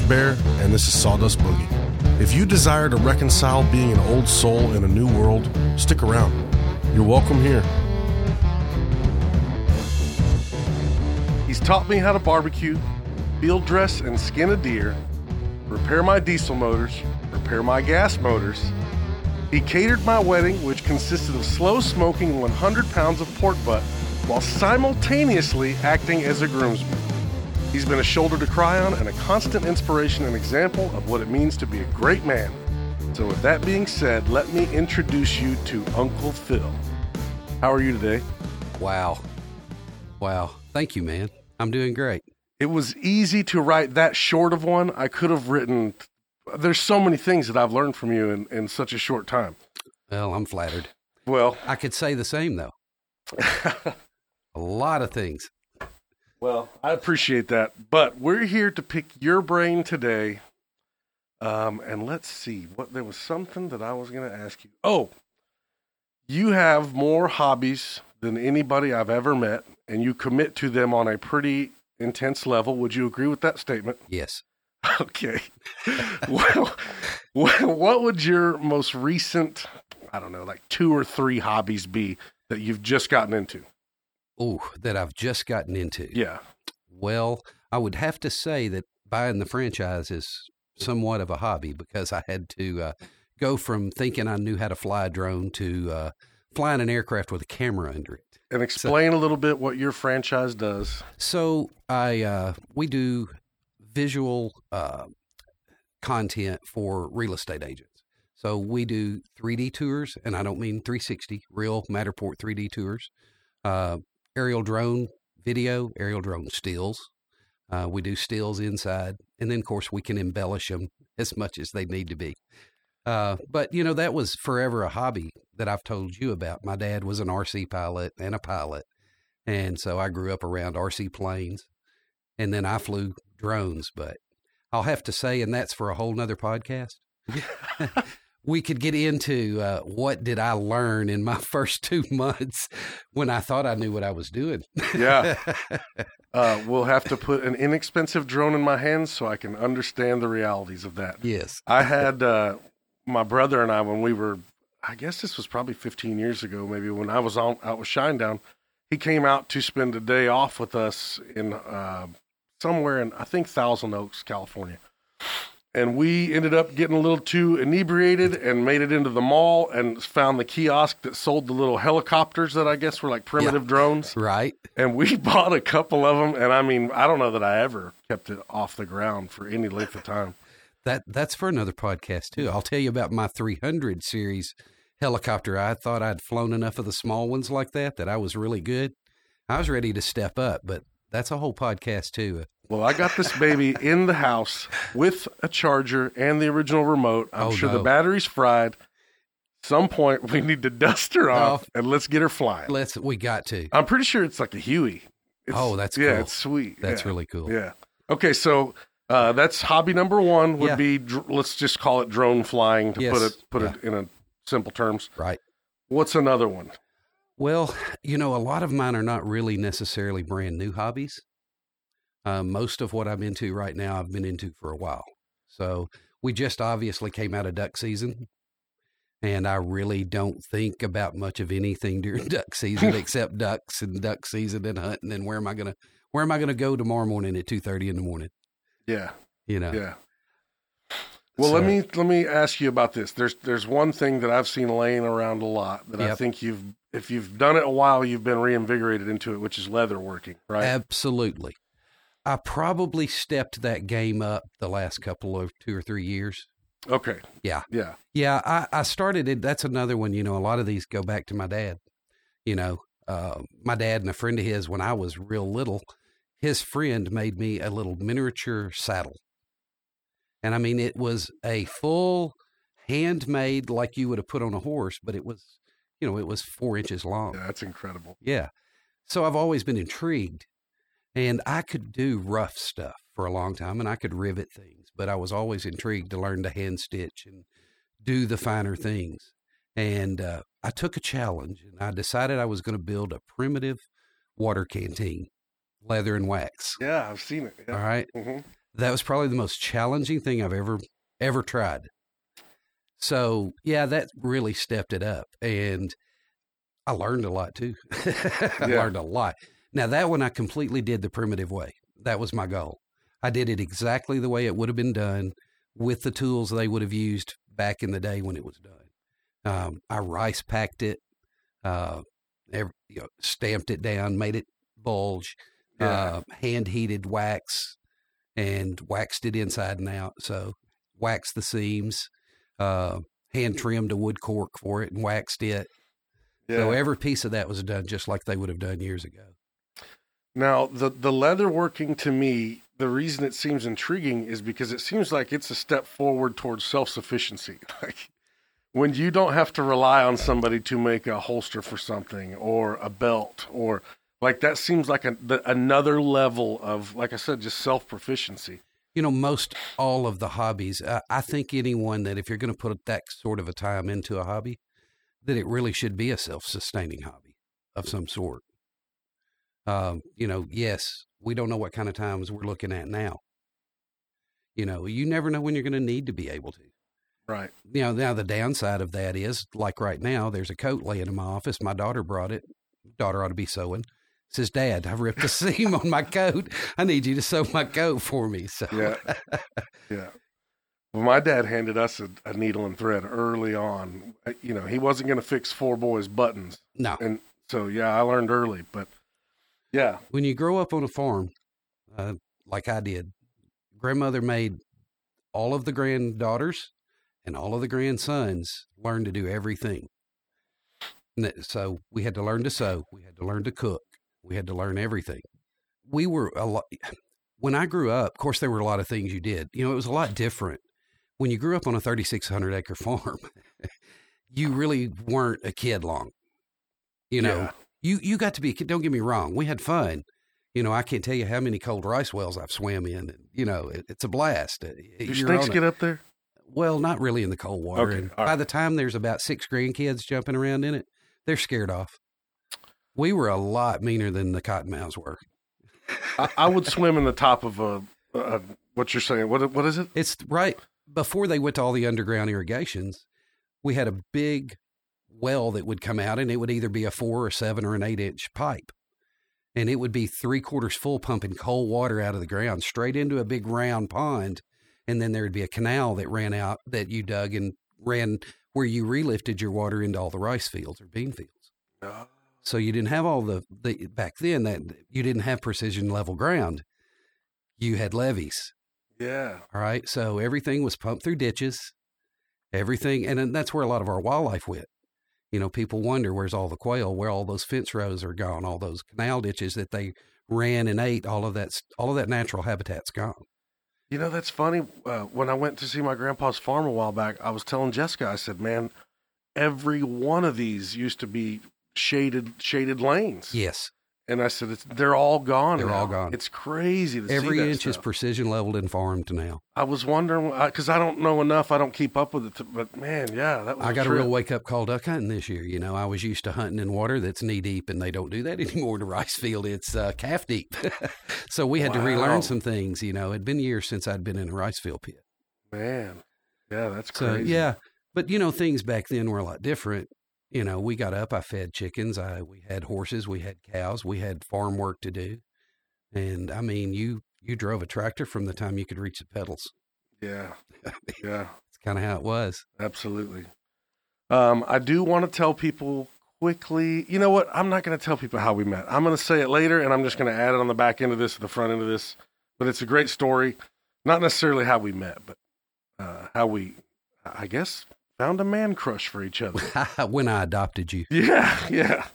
Bear, and this is Sawdust Boogie. If you desire to reconcile being an old soul in a new world, stick around. You're welcome here. He's taught me how to barbecue, field dress and skin a deer, repair my diesel motors, repair my gas motors. He catered my wedding, which consisted of slow smoking 100 pounds of pork butt while simultaneously acting as a groomsman. He's been a shoulder to cry on and a constant inspiration and example of what it means to be a great man. So, with that being said, let me introduce you to Uncle Phil. How are you today? Wow. Wow. Thank you, man. I'm doing great. It was easy to write that short of one. I could have written, there's so many things that I've learned from you in, in such a short time. Well, I'm flattered. Well, I could say the same, though. a lot of things. Well, I appreciate that. But we're here to pick your brain today. Um, and let's see what there was something that I was going to ask you. Oh, you have more hobbies than anybody I've ever met, and you commit to them on a pretty intense level. Would you agree with that statement? Yes. Okay. well, what would your most recent, I don't know, like two or three hobbies be that you've just gotten into? Oh, that I've just gotten into. Yeah. Well, I would have to say that buying the franchise is somewhat of a hobby because I had to uh, go from thinking I knew how to fly a drone to uh, flying an aircraft with a camera under it. And explain so, a little bit what your franchise does. So I uh, we do visual uh, content for real estate agents. So we do 3D tours, and I don't mean 360, real Matterport 3D tours. Aerial drone video, aerial drone stills. Uh, we do stills inside, and then of course we can embellish them as much as they need to be. Uh, but you know that was forever a hobby that I've told you about. My dad was an RC pilot and a pilot, and so I grew up around RC planes, and then I flew drones. But I'll have to say, and that's for a whole nother podcast. we could get into uh, what did I learn in my first two months when I thought I knew what I was doing. yeah. Uh, we'll have to put an inexpensive drone in my hands so I can understand the realities of that. Yes. I had uh, my brother and I, when we were, I guess this was probably 15 years ago, maybe when I was on, out with Shinedown, he came out to spend a day off with us in uh, somewhere in, I think, Thousand Oaks, California and we ended up getting a little too inebriated and made it into the mall and found the kiosk that sold the little helicopters that I guess were like primitive yeah, drones. Right. And we bought a couple of them, and I mean, I don't know that I ever kept it off the ground for any length of time. That that's for another podcast too. I'll tell you about my 300 series helicopter. I thought I'd flown enough of the small ones like that that I was really good. I was ready to step up, but that's a whole podcast too. Well, I got this baby in the house with a charger and the original remote. I'm oh, sure no. the battery's fried. Some point we need to dust her off oh, and let's get her flying. Let's. We got to. I'm pretty sure it's like a Huey. It's, oh, that's yeah, cool. it's sweet. That's yeah. really cool. Yeah. Okay, so uh, that's hobby number one. Would yeah. be dr- let's just call it drone flying to yes. put it put yeah. it in a simple terms. Right. What's another one? Well, you know, a lot of mine are not really necessarily brand new hobbies. Uh, most of what I'm into right now, I've been into for a while. So we just obviously came out of duck season, and I really don't think about much of anything during duck season except ducks and duck season and hunting. And where am I gonna where am I gonna go tomorrow morning at two thirty in the morning? Yeah, you know. Yeah. Well, so, let me let me ask you about this. There's there's one thing that I've seen laying around a lot that yep. I think you've if you've done it a while, you've been reinvigorated into it, which is leather working, right? Absolutely. I probably stepped that game up the last couple of two or three years. Okay. Yeah. Yeah. Yeah. I, I started it. That's another one. You know, a lot of these go back to my dad. You know, uh, my dad and a friend of his, when I was real little, his friend made me a little miniature saddle. And I mean, it was a full handmade, like you would have put on a horse, but it was, you know, it was four inches long. Yeah, that's incredible. Yeah. So I've always been intrigued and I could do rough stuff for a long time and I could rivet things, but I was always intrigued to learn to hand stitch and do the finer things. And uh, I took a challenge and I decided I was going to build a primitive water canteen, leather and wax. Yeah, I've seen it. Yeah. All right. mm-hmm. That was probably the most challenging thing I've ever ever tried. So yeah, that really stepped it up, and I learned a lot too. I Yeah. learned a lot. Now that one I completely did the primitive way. That was my goal. I did it exactly the way it would have been done with the tools they would have used back in the day when it was done. Um, I rice packed it, uh, ev you know, stamped it down, made it bulge, Yeah. uh, hand heated wax, and waxed it inside and out. So waxed the seams, uh, hand trimmed a wood cork for it, and waxed it. yeah. So every piece of that was done just like they would have done years ago. Now, the the leather working to me, the reason it seems intriguing is because it seems like it's a step forward towards self sufficiency. Like when you don't have to rely on somebody to make a holster for something or a belt or like that seems like a, the, another level of like I said, just self proficiency. You know, most all of the hobbies, uh, I think anyone that if you're going to put that sort of a time into a hobby, that it really should be a self sustaining hobby of some sort. Um, you know, yes, we don't know what kind of times we're looking at now. You know, you never know when you're going to need to be able to. Right. you know, now the downside of that is like right now, there's a coat laying in my office. My daughter brought it. Daughter ought to be sewing. Says, Dad, I ripped a seam on my coat. I need you to sew my coat for me. So Yeah. yeah. Well, my dad handed us a, a needle and thread early on. Uh, You know, he wasn't going to fix four boys' buttons. no, And so, yeah, I learned early. But yeah, when you grow up on a farm, uh, like I did, grandmother made all of the granddaughters and all of the grandsons learn to do everything. So we had to learn to sew, we had to learn to cook, we had to learn everything. We were a lot. When I grew up, of course, there were a lot of things you did. You know, it was a lot different. When you grew up on a 3,600 acre farm, you really weren't a kid long. You know, Yeah. You you got to be. Don't get me wrong, we had fun. You know, I can't tell you how many cold rice wells I've swam in. You know, it, it's a blast. Uh, do snakes a- get up there? well, not really in the cold water. Okay, And all by the time there's about six grandkids jumping around in it, they're scared off. We were a lot meaner than the cottonmouths were. I, I would swim in the top of a, a what you're saying. What what is it? It's right before they went to all the underground irrigations. We had a big well that would come out, and it would either be a four or seven or an eight inch pipe, and it would be three quarters full, pumping cold water out of the ground straight into a big round pond, and then there would be a canal that ran out that you dug and ran where you relifted your water into all the rice fields or bean fields. Oh. So you didn't have all the, the back then that you didn't have precision level ground. You had levees. Yeah. All right. So everything was pumped through ditches, everything. And that's where a lot of our wildlife went. You know, people wonder where's all the quail, where all those fence rows are gone, all those canal ditches that they ran and ate, all of that, all of that natural habitat's gone. You know, that's funny. Uh, when I went to see my grandpa's farm a while back, I was telling Jessica, I said, man, every one of these used to be shaded shaded lanes. Yes. And I said, it's, they're all gone. They're now. all gone. It's crazy to Every see that inch is precision leveled and farmed now. I was wondering because I don't know enough. I don't keep up with it. To, but man, yeah, that was. I got a trip. real wake up call duck hunting this year. You know, I was used to hunting in water that's knee deep, and they don't do that anymore in the rice field. It's uh, calf deep. so we had to relearn some things. You know, it'd been years since I'd been in a rice field pit. man. Yeah, that's So crazy. yeah, but you know, things back then were a lot different. You know, we got up, I fed chickens, I we had horses, we had cows, we had farm work to do, and I mean, you you drove a tractor from the time you could reach the pedals. yeah, yeah. It's kind of how it was. Absolutely. Um, I do want to tell people quickly. You know what? I'm not going to tell people how we met. I'm going to say it later, and I'm just going to add it on the back end of this, or the front end of this. But it's a great story. Not necessarily how we met, but uh, how we, I guess, found a man crush for each other. when I adopted you, yeah, yeah.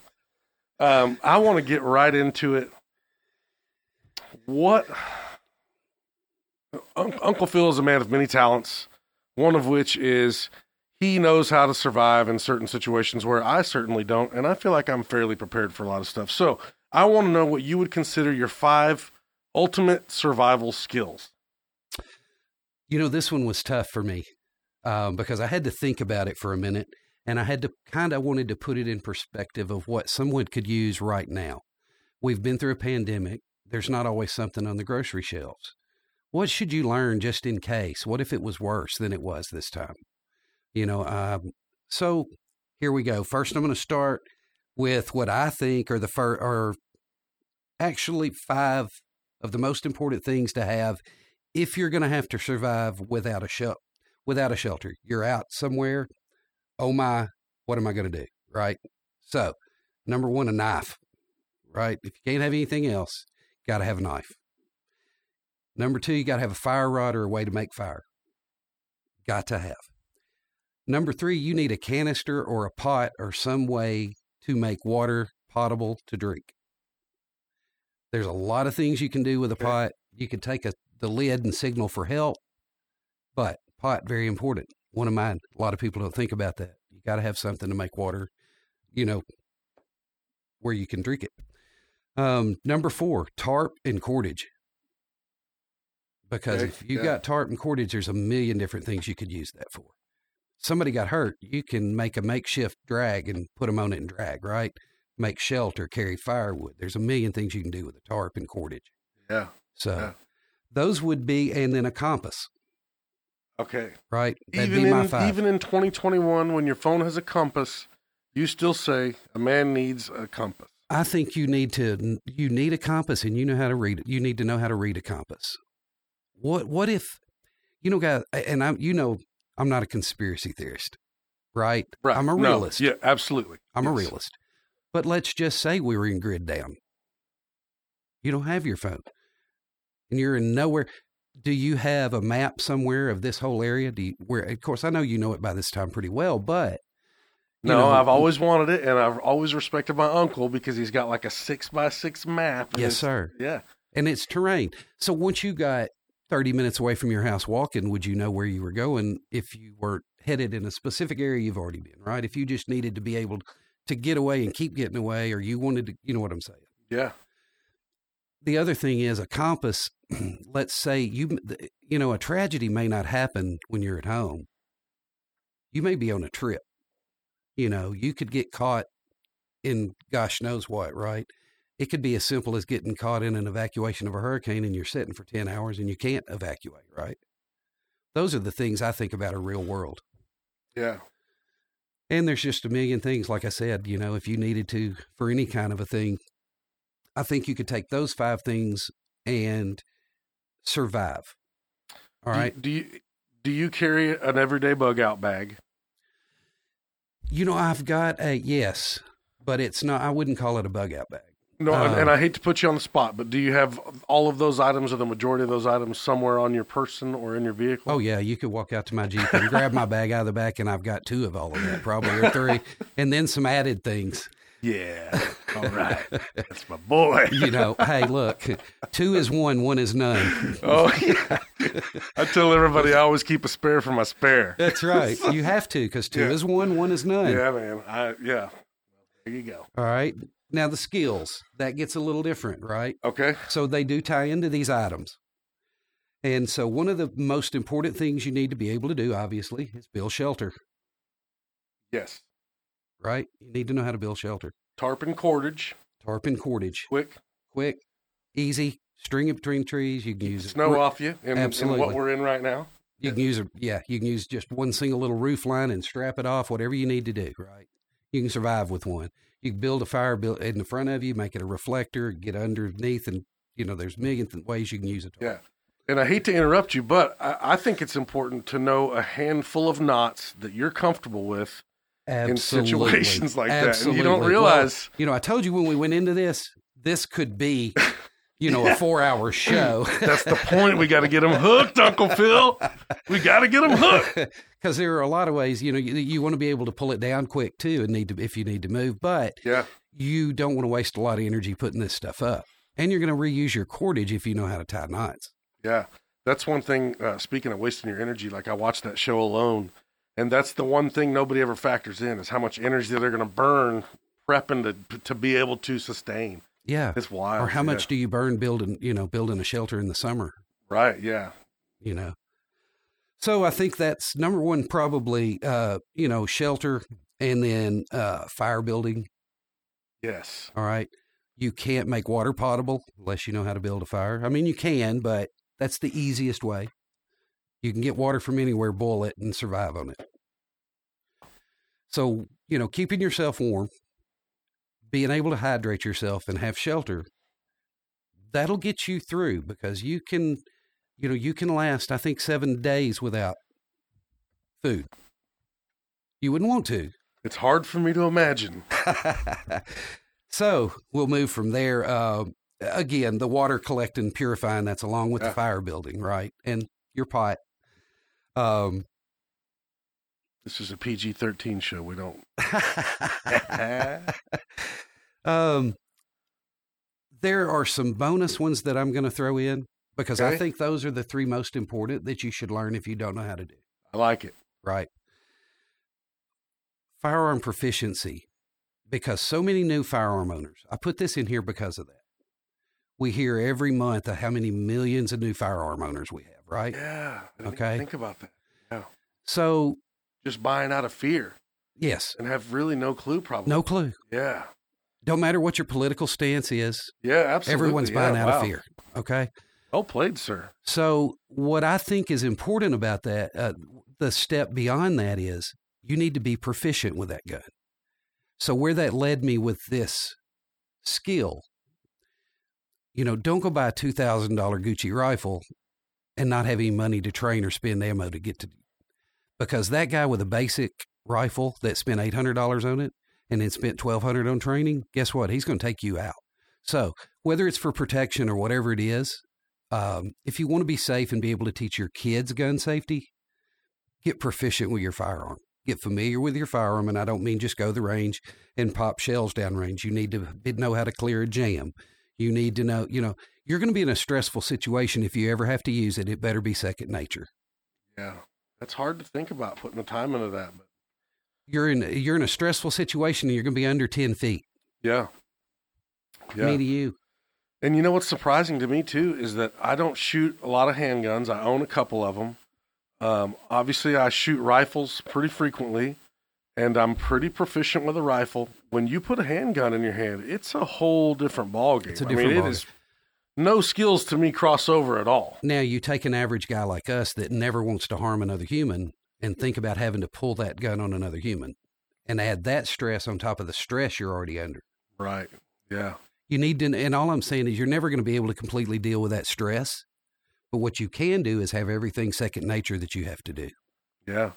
Um, I want to get right into it. What? Un- Uncle Phil is a man of many talents, one of which is he knows how to survive in certain situations where I certainly don't, and I feel like I'm fairly prepared for a lot of stuff. So I want to know what you would consider your five ultimate survival skills. you know, this one was tough for me um, because I had to think about it for a minute, and I had to kind of wanted to put it in perspective of what someone could use right now. We've been through a pandemic. There's not always something on the grocery shelves. what should you learn just in case? What if it was worse than it was this time? You know, um, so here we go. First, I'm going to start with what I think are the first, are actually five of the most important things to have if you're going to have to survive without a shelter. Without a shelter, you're out somewhere. Oh my, what am I going to do? Right. So, number one, a knife. Right. If you can't have anything else, got to have a knife. Number two, you got to have a fire rod or a way to make fire. Got to have. Number three, you need a canister or a pot or some way to make water potable to drink. There's a lot of things you can do with a pot. You can take a, the lid and signal for help, but pot very important. One of mine. A lot of people don't think about that. You got to have something to make water, you know, where you can drink it. Um, number four, tarp and cordage. Because if you yeah. got tarp and cordage, there's a million different things you could use that for. Somebody got hurt, you can make a makeshift drag and put them on it and drag, right? Make shelter, carry firewood. There's a million things you can do with a tarp and cordage. Yeah. So Yeah. those would be, and then a compass, Okay. right? That'd even be my in five. even in 2021, when your phone has a compass, you still say a man needs a compass. I think you need to you need a compass and you know how to read it. You need to know how to read a compass. What what if you know guys and I'm you know I'm not a conspiracy theorist, right? Right. I'm a No, realist. Yeah, absolutely. I'm a realist. But let's just say we were in grid down. You don't have your phone. And you're in nowhere. Do you have a map somewhere of this whole area? Do you, where of course I know you know it by this time pretty well, but No, know, I've always wanted it, and I've always respected my uncle because he's got like a six by six map. Yes, sir. Yeah. and it's terrain. So once you got 30 minutes away from your house walking, would you know where you were going if you were headed in a specific area you've already been, right? If you just needed to be able to get away and keep getting away, or you wanted to, you know what I'm saying? Yeah. The other thing is a compass. let's say you, you know, a tragedy may not happen when you're at home. You may be on a trip. You know, you could get caught in gosh knows what, right? It could be as simple as getting caught in an evacuation of a hurricane and you're sitting for 10 hours and you can't evacuate, right? Those are the things I think about a real world. Yeah. And there's just a million things, like I said, you know, if you needed to for any kind of a thing, I think you could take those five things and survive. All Do- right. Do you do you carry an everyday bug out bag? You know, I've got a yes, but it's not, I wouldn't call it a bug out bag. No, Uh, and I hate to put you on the spot, but do you have all of those items or the majority of those items somewhere on your person or in your vehicle? Oh yeah, you could walk out to my Jeep and grab my bag out of the back, and I've got two of all of that, probably or three, and then some added things. Yeah. All right. That's my boy. You know, hey, look, two is one, one is none. Oh yeah. I tell everybody I always keep a spare for my spare. That's right. You have to because two Yeah. is one, one is none. Yeah, man. I yeah. There you go. All right. Now the skills that gets a little different, right? Okay. So they do tie into these items. And so one of the most important things you need to be able to do, obviously, is build shelter, Yes. Right? You need to know how to build shelter. Tarp and cordage. Tarp and cordage, Quick. quick, easy, string it between trees. You can use Snow off you in, in what we're in right now. You can use a yeah, you can use just one single little roof line and strap it off, whatever you need to do, right? You can survive with one. You can build a fire build in the front of you, make it a reflector, get underneath, and you know there's a million th- ways you can use it. Yeah. And I hate to interrupt you, but I, I think it's important to know a handful of knots that you're comfortable with in situations like that. And you don't realize Well, you know, I told you when we went into this, this could be, you know, a four-hour show. that's the point. We got to get them hooked, Uncle Phil. We got to get them hooked. because there are a lot of ways. You know, you, you want to be able to pull it down quick too, and need to if you need to move, but Yeah. you don't want to waste a lot of energy putting this stuff up. And you're going to reuse your cordage if you know how to tie knots. Yeah. That's one thing. Uh, speaking of wasting your energy, like I watched that show alone, and that's the one thing nobody ever factors in is how much energy they're going to burn prepping to to be able to sustain. Yeah. It's wild. Or how yeah. much do you burn building, you know, building a shelter in the summer, Right. Yeah. you know? So I think that's number one, probably, uh, you know, shelter and then uh, fire building. Yes. All right. You can't make water potable unless you know how to build a fire. I mean, you can, but That's the easiest way. You can get water from anywhere, boil it, and survive on it. So, you know, keeping yourself warm, being able to hydrate yourself and have shelter, that'll get you through because you can, you know, you can last, I think, seven days without food. You wouldn't want to. It's hard for me to imagine. so we'll move from there. Uh, again, the water collecting, purifying, that's along with Yeah. the fire building, right? And your pot. Um, This is a PG 13 show. We don't. um, there are some bonus ones that I'm going to throw in because I think those are the three most important that you should learn if you don't know how to do. I like it. Right. Firearm proficiency, because so many new firearm owners. I put this in here because of that. We hear every month of how many millions of new firearm owners we have, right? Yeah. Okay. Think about that. Yeah. So, Just buying out of fear yes, and have really no clue, probably. no clue. Yeah. Don't matter what your political stance is, Yeah, absolutely. everyone's buying Yeah, out of fear. Okay. Well played, sir. So, what I think is important about that, uh, the step beyond that is you need to be proficient with that gun. So, where that led me with this skill, you know, don't go buy a $2,000 Gucci rifle and not have any money to train or spend ammo to get to. Because that guy with a basic rifle that spent $800 on it and then spent 1200 on training, guess what? He's going to take you out. So, whether it's for protection or whatever it is, um, if you want to be safe and be able to teach your kids gun safety, get proficient with your firearm. Get familiar with your firearm, and I don't mean just go the range and pop shells down range. You need to know how to clear a jam. You need to know, you know, you're going to be in a stressful situation if you ever have to use it. It better be second nature. Yeah. That's hard to think about putting the time into that. But You're in you're in a stressful situation, and you're going to be under ten feet. yeah. Yeah. Me to you. And you know what's surprising to me too is that I don't shoot a lot of handguns. I own a couple of them. Um, obviously, I shoot rifles pretty frequently, and I'm pretty proficient with a rifle. When you put a handgun in your hand, it's a whole different ballgame. It's a I different mean, it ballgame. no skills to me cross over at all. Now you take an average guy like us that never wants to harm another human and think about having to pull that gun on another human and add that stress on top of the stress you're already under. Right? Yeah. You need to, and all I'm saying is you're never going to be able to completely deal with that stress. But what you can do is have everything second nature that you have to do. Yeah.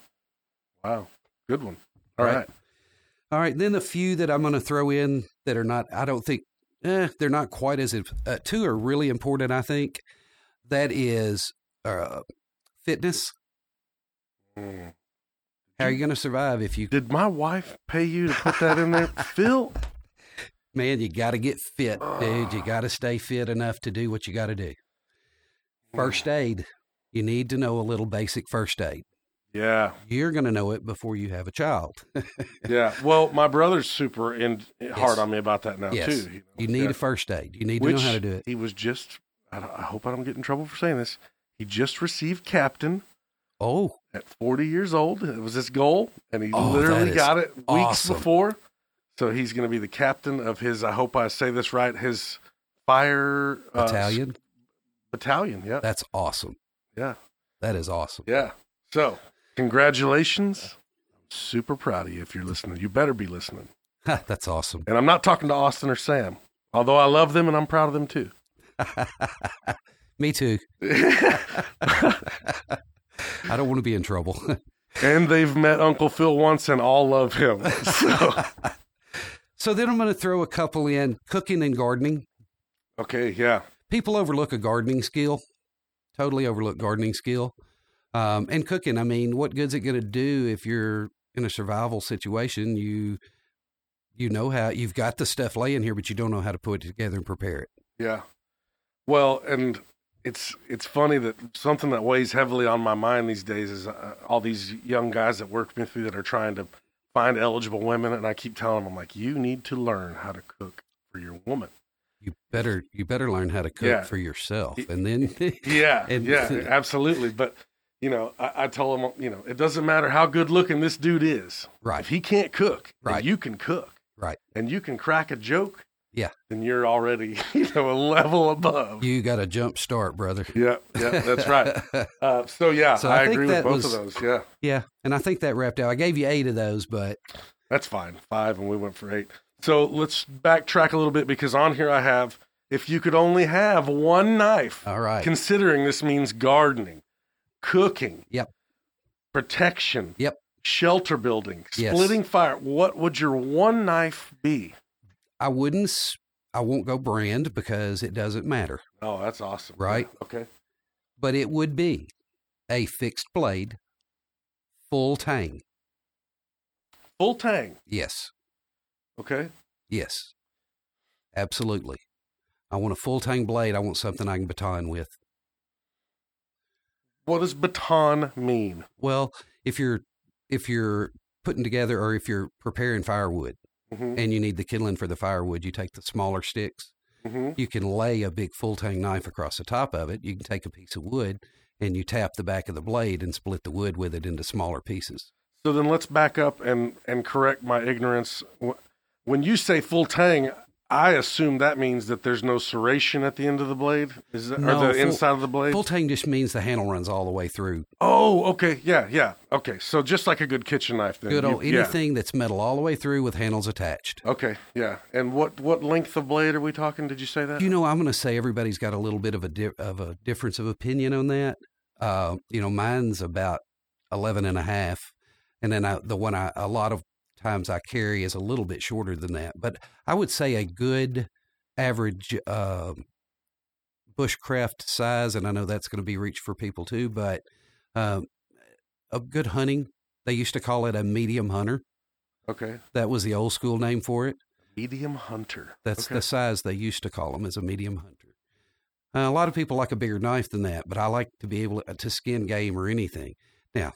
Wow. Good one. All Right. right. All right. Then the few that I'm going to throw in that are not, I don't think, eh, they're not quite as, uh, two are really important, I think. That is uh, fitness. Mm. How are you going to survive if you Did my wife pay you to put that in there, Phil? Man, you got to get fit, dude. You got to stay fit enough to do what you got to do. First aid, you need to know a little basic first aid. Yeah. You're going to know it before you have a child. Yeah. Well, my brother's super in hard on me about that now yes. too. know? You need Yeah. a first aid. You need to know how to do it. He was just. I, I hope I don't get in trouble for saying this. He just received captain Oh, at 40 years old. It was his goal, and he Oh, literally got it weeks awesome. before. So he's going to be the captain of his. I hope I say this right. His fire uh, battalion. battalion. Yeah. That's awesome. Yeah. That is awesome. Yeah. So congratulations. Super proud of you. If you're listening, you better be listening. That's awesome. And I'm not talking to Austin or Sam, although I love them and I'm proud of them too. Me too. I don't want to be in trouble. and they've met Uncle Phil once and all love him. So, so then I'm going to throw a couple in cooking and gardening. okay, yeah. people overlook a gardening skill, totally overlook gardening skill. Um, and cooking, I mean, what good's it going to do if you're in a survival situation? You you know how you've got the stuff laying here, but you don't know how to put it together and prepare it. Yeah. Well, and it's it's funny that something that weighs heavily on my mind these days is uh, all these young guys that work with me that are trying to find eligible women, and I keep telling them, I'm like, you need to learn how to cook for your woman. You better you better learn how to cook Yeah. for yourself, and then Yeah, And- yeah, absolutely. But you know, I, I told them, you know, it doesn't matter how good looking this dude is. Right. If he can't cook, Right. you can cook. Right. And you can crack a joke. Yeah. then you're already you know a level above. You got a jump start, brother. yeah, yeah, that's right. Uh, so yeah, So I, I agree with both was- of those. Yeah, Yeah, and I think that wrapped out. I gave you eight of those, but that's fine. Five, and we went for eight. So let's backtrack a little bit because on here I have if you could only have one knife. all right. Considering this means gardening, cooking, Yep. protection, Yep. shelter building, Yes. splitting fire. What would your one knife be? I wouldn't. s- I won't go brand because it doesn't matter. Oh, that's awesome. Right. Yeah, Okay. But it would be a fixed blade, full tang. Full tang. Yes, Okay. yes, absolutely. I want a full tang blade. I want something I can baton with. What does baton mean? Well, if you're if you're putting together or if you're preparing firewood hmm and you need the kindling for the firewood, you take the smaller sticks. hmm You can lay a big full tang knife across the top of it. You can take a piece of wood and you tap the back of the blade and split the wood with it into smaller pieces. So then let's back up and and correct my ignorance. When you say full tang, I assume that means that there's no serration at the end of the blade, is that, No, or the full- inside of the blade? Full tang just means the handle runs all the way through. oh, okay, yeah, yeah, okay. So just like a good kitchen knife, then. Good You- old yeah. anything that's metal all the way through with handles attached. Okay, yeah. And what what length of blade are we talking? Did you say that? You know, I'm going to say everybody's got a little bit of a di- of a difference of opinion on that. Uh, you know, mine's about 11 and a half. And then I, the one I, a lot of times I carry is a little bit shorter than that. But I would say a good average uh, bushcraft size, and I know that's going to be reach for people too, but um, a good hunting, they used to call it a medium hunter. okay, That was the old school name for it. medium hunter. That's okay. the size they used to call them as a medium hunter. Uh, a lot of people like a bigger knife than that, but I like to be able to, to skin game or anything. Now,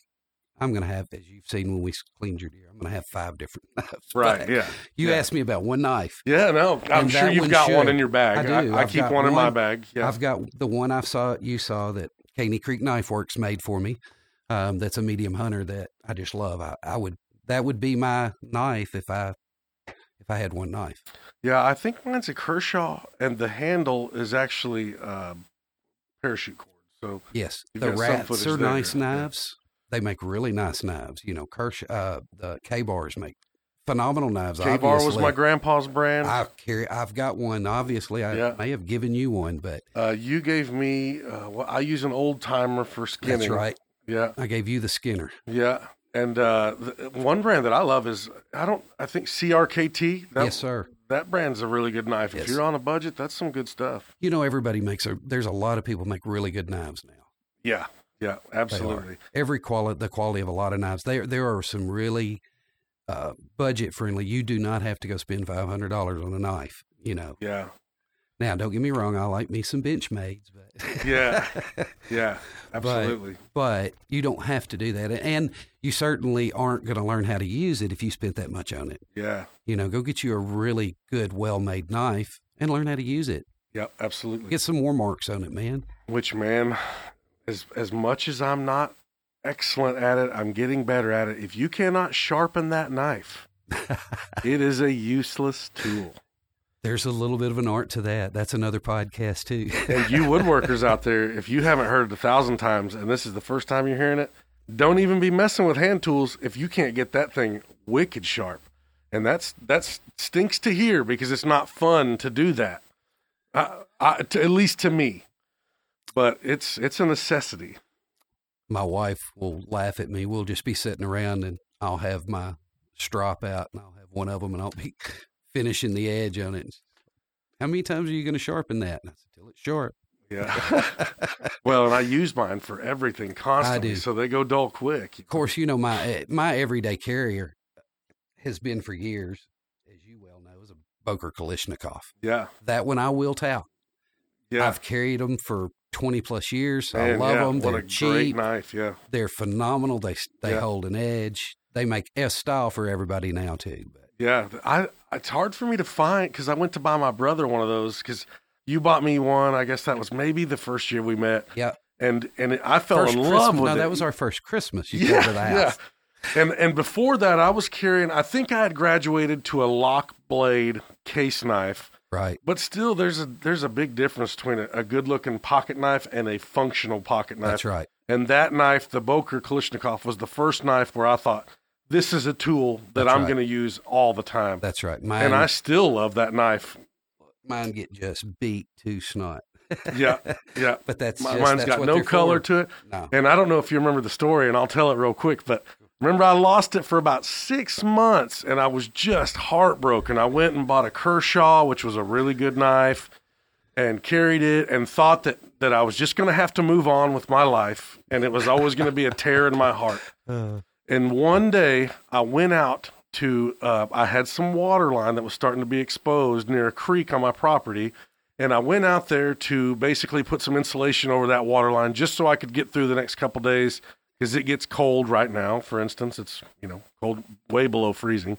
I'm going to have, as you've seen when we cleaned your deer, I'm going to have five different knives. right. But Yeah. You yeah. asked me about one knife. Yeah. No, I'm sure you've one got one in your bag. I do. I, I've keep got one in my bag. Yeah. I've got the one I saw you saw that Caney Creek Knife Works made for me. Um, that's a medium hunter that I just love. I, I would that would be my knife if I if I had one knife. Yeah, I think mine's a Kershaw, and the handle is actually uh, parachute cord. So Yes, the rats are nice knives. They make really nice knives. You know, Kirsch, uh, the Ka-Bars make phenomenal knives. Ka-Bar was my grandpa's brand. I carry. I've got one. Obviously, I Yeah. may have given you one, but uh, you gave me. Uh, well, I use an old timer for skinning. that's right. Yeah, I gave you the Skinner. yeah. And uh, the, one brand that I love is I don't. I think CRKT. That, yes, sir. That brand's a really good knife. If you're on a budget, that's some good stuff. You know, everybody makes a. There's a lot of people make really good knives now. Yeah, yeah, absolutely. Every quality, the quality of a lot of knives. There, there are some really uh, budget friendly. You do not have to go spend five hundred dollars on a knife. You know. Yeah, Now, don't get me wrong. I like me some Benchmades, but Yeah. yeah, absolutely. but you don't have to do that, and you certainly aren't going to learn how to use it if you spent that much on it. yeah, You know, go get you a really good, well-made knife and learn how to use it. yeah, absolutely. Get some war marks on it, man. Which man, as as much as I'm not excellent at it, I'm getting better at it. If you cannot sharpen that knife, it is a useless tool. There's a little bit of an art to that. That's another podcast too. And you woodworkers out there, if you haven't heard it a thousand times and this is the first time you're hearing it, don't even be messing with hand tools if you can't get that thing wicked sharp. And that's that's stinks to hear because it's not fun to do that. I, I, to, at least to me. But it's it's a necessity. my wife will laugh at me. We'll just be sitting around and I'll have my strop out and I'll have one of them and I'll be finishing the edge on it. How many times are you going to sharpen that? And I said, till it's sharp. Yeah. well, and I use mine for everything constantly, do. so they go dull quick. Of course, you know my eh, my everyday carrier has been for years, as you well know, is a Boker Kalashnikov. Yeah, That one I will tout. yeah. I've carried them for twenty plus years. I love yeah, them. What They're a great cheap. knife. Yeah, They're phenomenal. They they Yeah. hold an edge. They make S style for everybody now too. But yeah. I it's hard for me to find because I went to buy my brother one of those because you bought me one. I guess that was maybe the first year we met. yeah, and and it, I fell first in Christmas. love with no, it. that was our first Christmas. You yeah, came to the house. yeah. And and before that, I was carrying. I think I had graduated to a lock blade case knife, Right. But still, there's a there's a big difference between a, a good looking pocket knife and a functional pocket knife. That's right. And that knife, the Boker Kalashnikov, was the first knife where I thought this is a tool that That's I'm right. going to use all the time. That's right. Mine, and I still love that knife. mine get just beat to snot. Yeah, yeah. But that's just, Mine's that's got no color for. to it. No. And I don't know if you remember the story, and I'll tell it real quick. But remember, I lost it for about six months, and I was just heartbroken. I went and bought a Kershaw, which was a really good knife, and carried it, and thought that that I was just going to have to move on with my life, and it was always going to be a tear in my heart. And one day, I went out to. Uh, I had some water line that was starting to be exposed near a creek on my property. And I went out there to basically put some insulation over that water line just so I could get through the next couple days because it gets cold right now. For instance, it's you know cold way below freezing.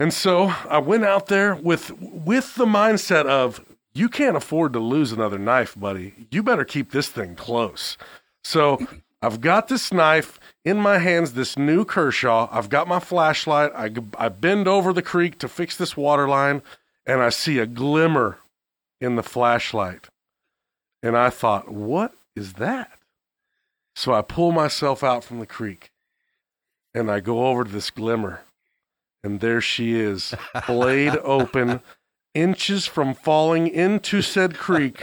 And so I went out there with with the mindset of you can't afford to lose another knife, buddy. You better keep this thing close. So I've got this knife in my hands, this new Kershaw. I've got my flashlight. I, I bend over the creek to fix this water line, and I see a glimmer in the flashlight. And I thought, what is that? So I pull myself out from the creek and I go over to this glimmer. And there she is, blade open, inches from falling into said creek,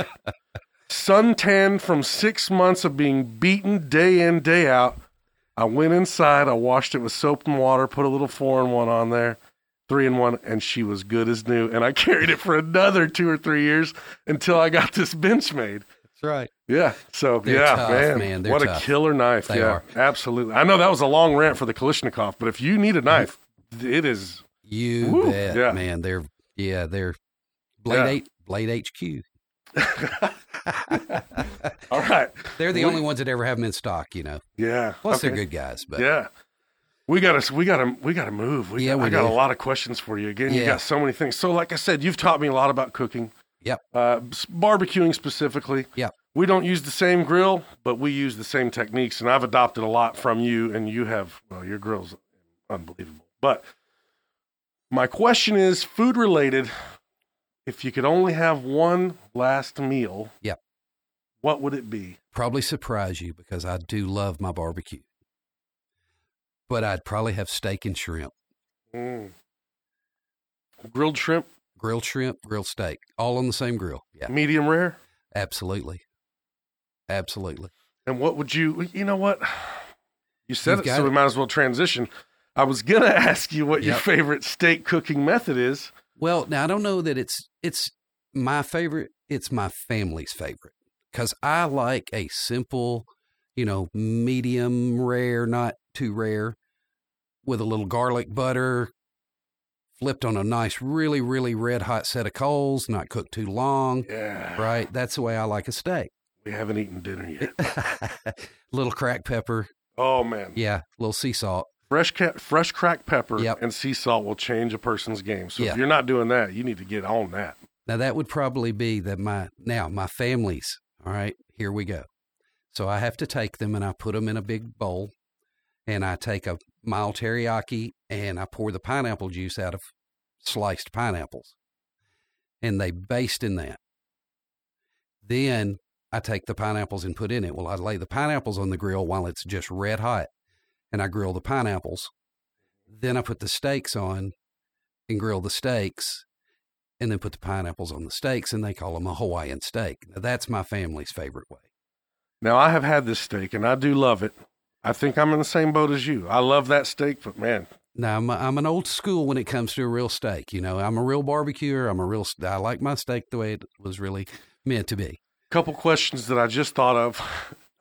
suntanned from six months of being beaten day in, day out. I went inside, I washed it with soap and water, put a little four in one on there, three in one, and she was good as new. And I carried it for another two or three years until I got this Benchmade. That's right. Yeah. So They're yeah, tough, man, man. What tough. a killer knife. They yeah, are. absolutely. I know that was a long rant for the Kalashnikov, but if you need a knife, it is. You Woo, bet, yeah. man. They're yeah, they're Blade Yeah. Eight, Blade HQ. All right. They're the We- only ones that ever have them in stock. You know. Yeah. Plus, they're good guys. But Yeah. We gotta, we gotta, we gotta move. We, Yeah, I we got do. a lot of questions for you. Again, you Yeah. got so many things. So, like I said, you've taught me a lot about cooking. Yep. Uh, barbecuing specifically. Yep. We don't use the same grill, but we use the same techniques, and I've adopted a lot from you. And you have, well, your grill's unbelievable. But my question is, food related. If you could only have one last meal, Yep. what would it be? probably surprise you because I do love my barbecue. But I'd probably have steak and shrimp, Mm. Grilled shrimp, grilled shrimp, grilled steak, all on the same grill. Yeah, medium rare. absolutely, absolutely. And what would you? You know what? You said You've it, so we might as well transition. I was gonna ask you what your favorite steak cooking method is. Well, now I don't know that it's it's my favorite. It's my family's favorite because I like a simple, you know, medium rare, not too rare, with a little garlic butter, flipped on a nice, really, really red hot set of coals, not cooked too long. Yeah, Right, that's the way I like a steak. We haven't eaten dinner yet. little cracked pepper, Oh man, yeah, little sea salt. fresh ca- fresh cracked pepper Yep. and sea salt will change a person's game. So Yeah. if you're not doing that, you need to get on that. Now that would probably be that my now my family's. All right, here we go. So I have to take them and I put them in a big bowl, and I take a mild teriyaki and I pour the pineapple juice out of sliced pineapples, and they baste in that. Then I take the pineapples and put in it. Well, I lay the pineapples on the grill while it's just red hot, and I grill the pineapples. Then I put the steaks on and grill the steaks and then put the pineapples on the steaks, and they call them a Hawaiian steak. Now, that's my family's favorite way. Now I have had this steak and I do love it. I think I'm in the same boat as you. I love that steak, but man, Now, I'm, I'm an old school when it comes to a real steak. You know, I'm a real barbecuer. I'm a real, I like my steak the way it was really meant to be. Couple questions that I just thought of.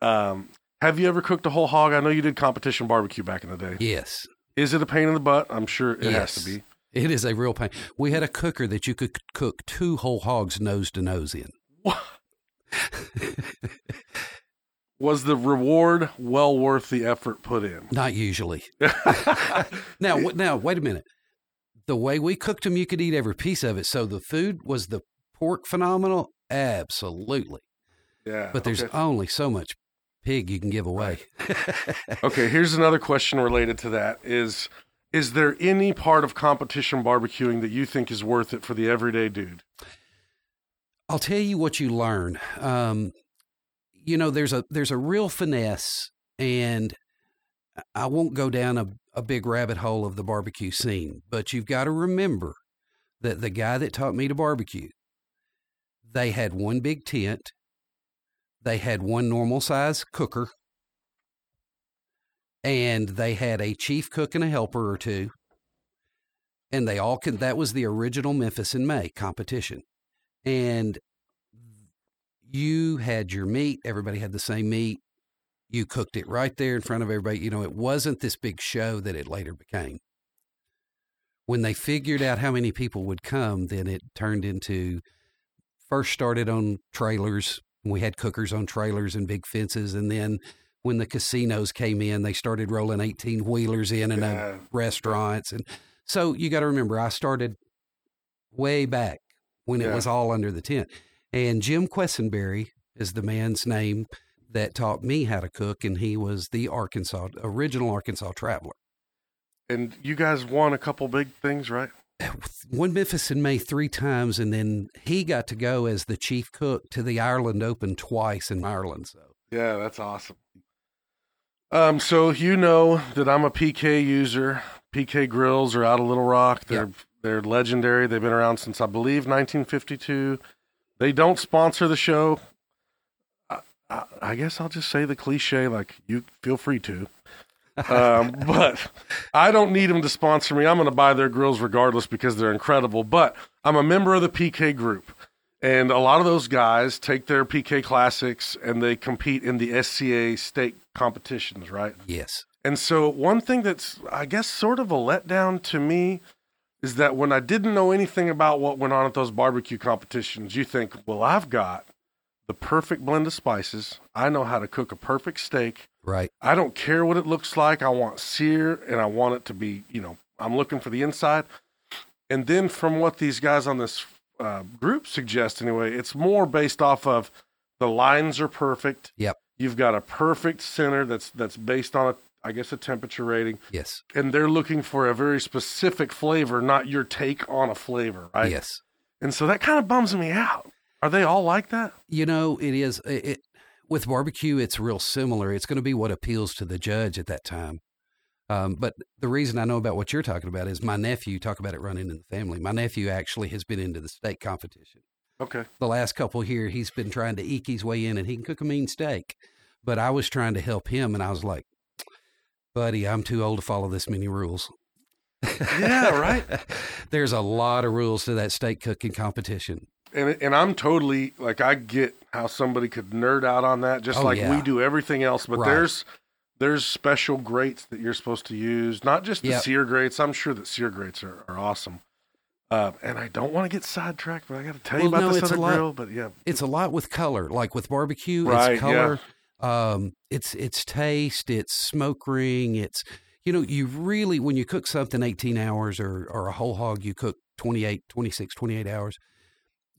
Um, have you ever cooked a whole hog? I know you did competition barbecue back in the day. Yes. Is it a pain in the butt? I'm sure it has to be. It is a real pain. We had a cooker that you could cook two whole hogs nose to nose in. What? was the reward well worth the effort put in? Not usually. now, now, wait a minute. The way we cooked them, you could eat every piece of it. So the food was the pork phenomenal. Absolutely. Yeah. But there's okay. only so much pig you can give away. okay. Here's another question related to that: is Is there any part of competition barbecuing that you think is worth it for the everyday dude? I'll tell you what you learn. Um, you know, there's a there's a real finesse, and I won't go down a, a big rabbit hole of the barbecue scene, but you've got to remember that the guy that taught me to barbecue, they had one big tent, they had one normal size cooker, and they had a chief cook and a helper or two. And they all could, that was the original Memphis in May competition. And you had your meat, everybody had the same meat. You cooked it right there in front of everybody. You know, it wasn't this big show that it later became. When they figured out how many people would come, then it turned into first started on trailers. We had cookers on trailers and big fences. And then when the casinos came in, they started rolling 18 wheelers in and Yeah. restaurants. And so you got to remember, I started way back when it was all under the tent. And Jim Quessenberry is the man's name that taught me how to cook, and he was the Arkansas original Arkansas traveler. And you guys won a couple big things, right? Won Memphis in May three times, and then he got to go as the chief cook to the Ireland Open twice in Ireland. So Yeah, that's awesome. Um, so you know that I'm a PK user. PK grills are out of Little Rock. They're they're legendary. They've been around since I believe 1952. They don't sponsor the show. I, I, I guess I'll just say the cliche, like you feel free to. Um, but I don't need them to sponsor me. I'm going to buy their grills regardless because they're incredible. But I'm a member of the PK group. And a lot of those guys take their PK classics and they compete in the SCA state competitions, right? yes, And so, one thing that's, I guess, sort of a letdown to me is that when I didn't know anything about what went on at those barbecue competitions, you think, well, I've got the perfect blend of spices. I know how to cook a perfect steak. right, I don't care what it looks like. I want sear and I want it to be, you know, I'm looking for the inside. And then from what these guys on this uh, group suggest, anyway, it's more based off of the lines are perfect. Yep. You've got a perfect center that's that's based on a, I guess, a temperature rating, yes, and they're looking for a very specific flavor, not your take on a flavor, right? yes. And so that kind of bums me out. Are they all like that? You know, it is it, it with barbecue. It's real similar. It's going to be what appeals to the judge at that time. Um, but the reason I know about what you're talking about is my nephew. Talk about it running in the family. My nephew actually has been into the steak competition. Okay. The last couple here, he's been trying to eke his way in, and he can cook a mean steak. But I was trying to help him, and I was like, "Buddy, I'm too old to follow this many rules." Yeah, right. There's a lot of rules to that steak cooking competition. And and I'm totally like I get how somebody could nerd out on that, just Oh, like yeah. we do everything else. But Right. there's there's special grates that you're supposed to use, not just the Yep. sear grates. I'm sure that sear grates are, are awesome. Uh, and I don't want to get sidetracked, but I got to tell you about no, this other lot- grill. But yeah, it's a lot with color. Like with barbecue, Right, it's color. Um, it's it's taste, it's smoke ring, it's you know, you really when you cook something 18 hours or or a whole hog you cook 28, 26, 28 hours,